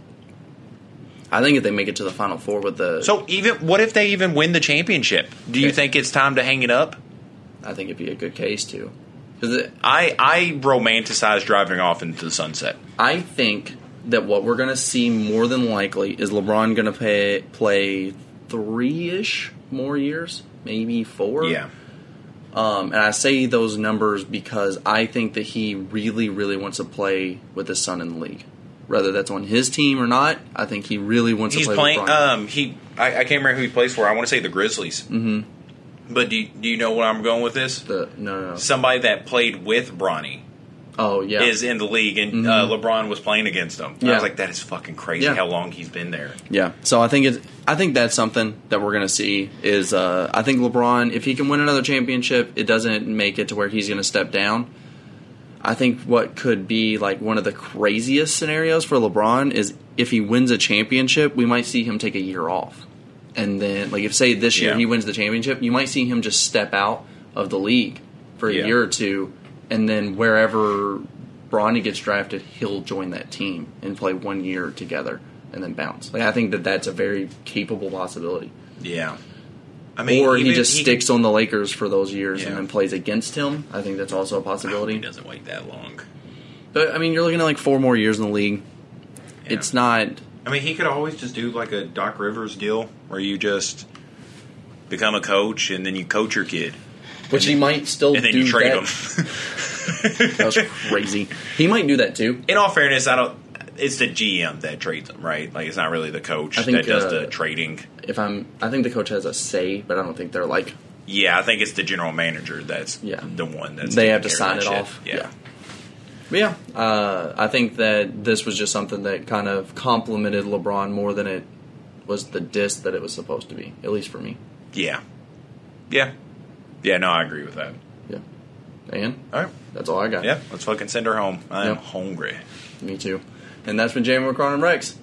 I think if they make it to the final four with the, So even what if they even win the championship? Do you Okay. think it's time to hang it up? I think it'd be a good case too. Because I I romanticize driving off into the sunset. I think that what we're going to see more than likely is LeBron going to pay, play three ish more years, maybe four. Um, and I say those numbers because I think that he really, really wants to play with his son in the league. Whether that's on his team or not, I think he really wants He's to play playing. with Bron. Um, he I, I can't remember who he plays for. I want to say the Grizzlies. Mhm. But do you, do you know where I'm going with this? the, no, no. Somebody that played with Bronny Oh yeah, is in the league, and uh, LeBron was playing against him. And I Yeah. was like, that is fucking crazy Yeah. how long he's been there. Yeah, so I think it's I think that's something that we're gonna see is uh, I think LeBron if he can win another championship, it doesn't make it to where he's gonna step down. I think what could be like one of the craziest scenarios for LeBron is if he wins a championship, we might see him take a year off, and then like if say this year Yeah. he wins the championship, you might see him just step out of the league for a Yeah. year or two, and then wherever Bronny gets drafted, he'll join that team and play one year together and then bounce. Like I think that that's a very capable possibility. Yeah, I mean, or he just sticks on the Lakers for those years Yeah. and then plays against him. I think that's also a possibility. He doesn't wait that long. But I mean, you're looking at like four more years in the league. It's not. I mean, he could always just do like a Doc Rivers deal where you just become a coach and then you coach your kid Which he might still and then do you trade that. him. That was crazy. He might do that too. In all fairness, I don't. It's the GM that trades them, right? Like it's not really the coach I think, that does uh, the trading. If I'm, I think the coach has a say, but I don't think they're like Yeah, I think it's the general manager that's Yeah. the one that's they have to sign it shit. off. Yeah. But yeah, uh, I think that this was just something that kind of complimented LeBron more than it was the diss that it was supposed to be, at least for me. yeah, yeah, yeah. No, I agree with that. Yeah. And All right, that's all I got. yeah, let's fucking send her home. I'm Yep. hungry. Me too. And that's been Jamie McCron and Rex.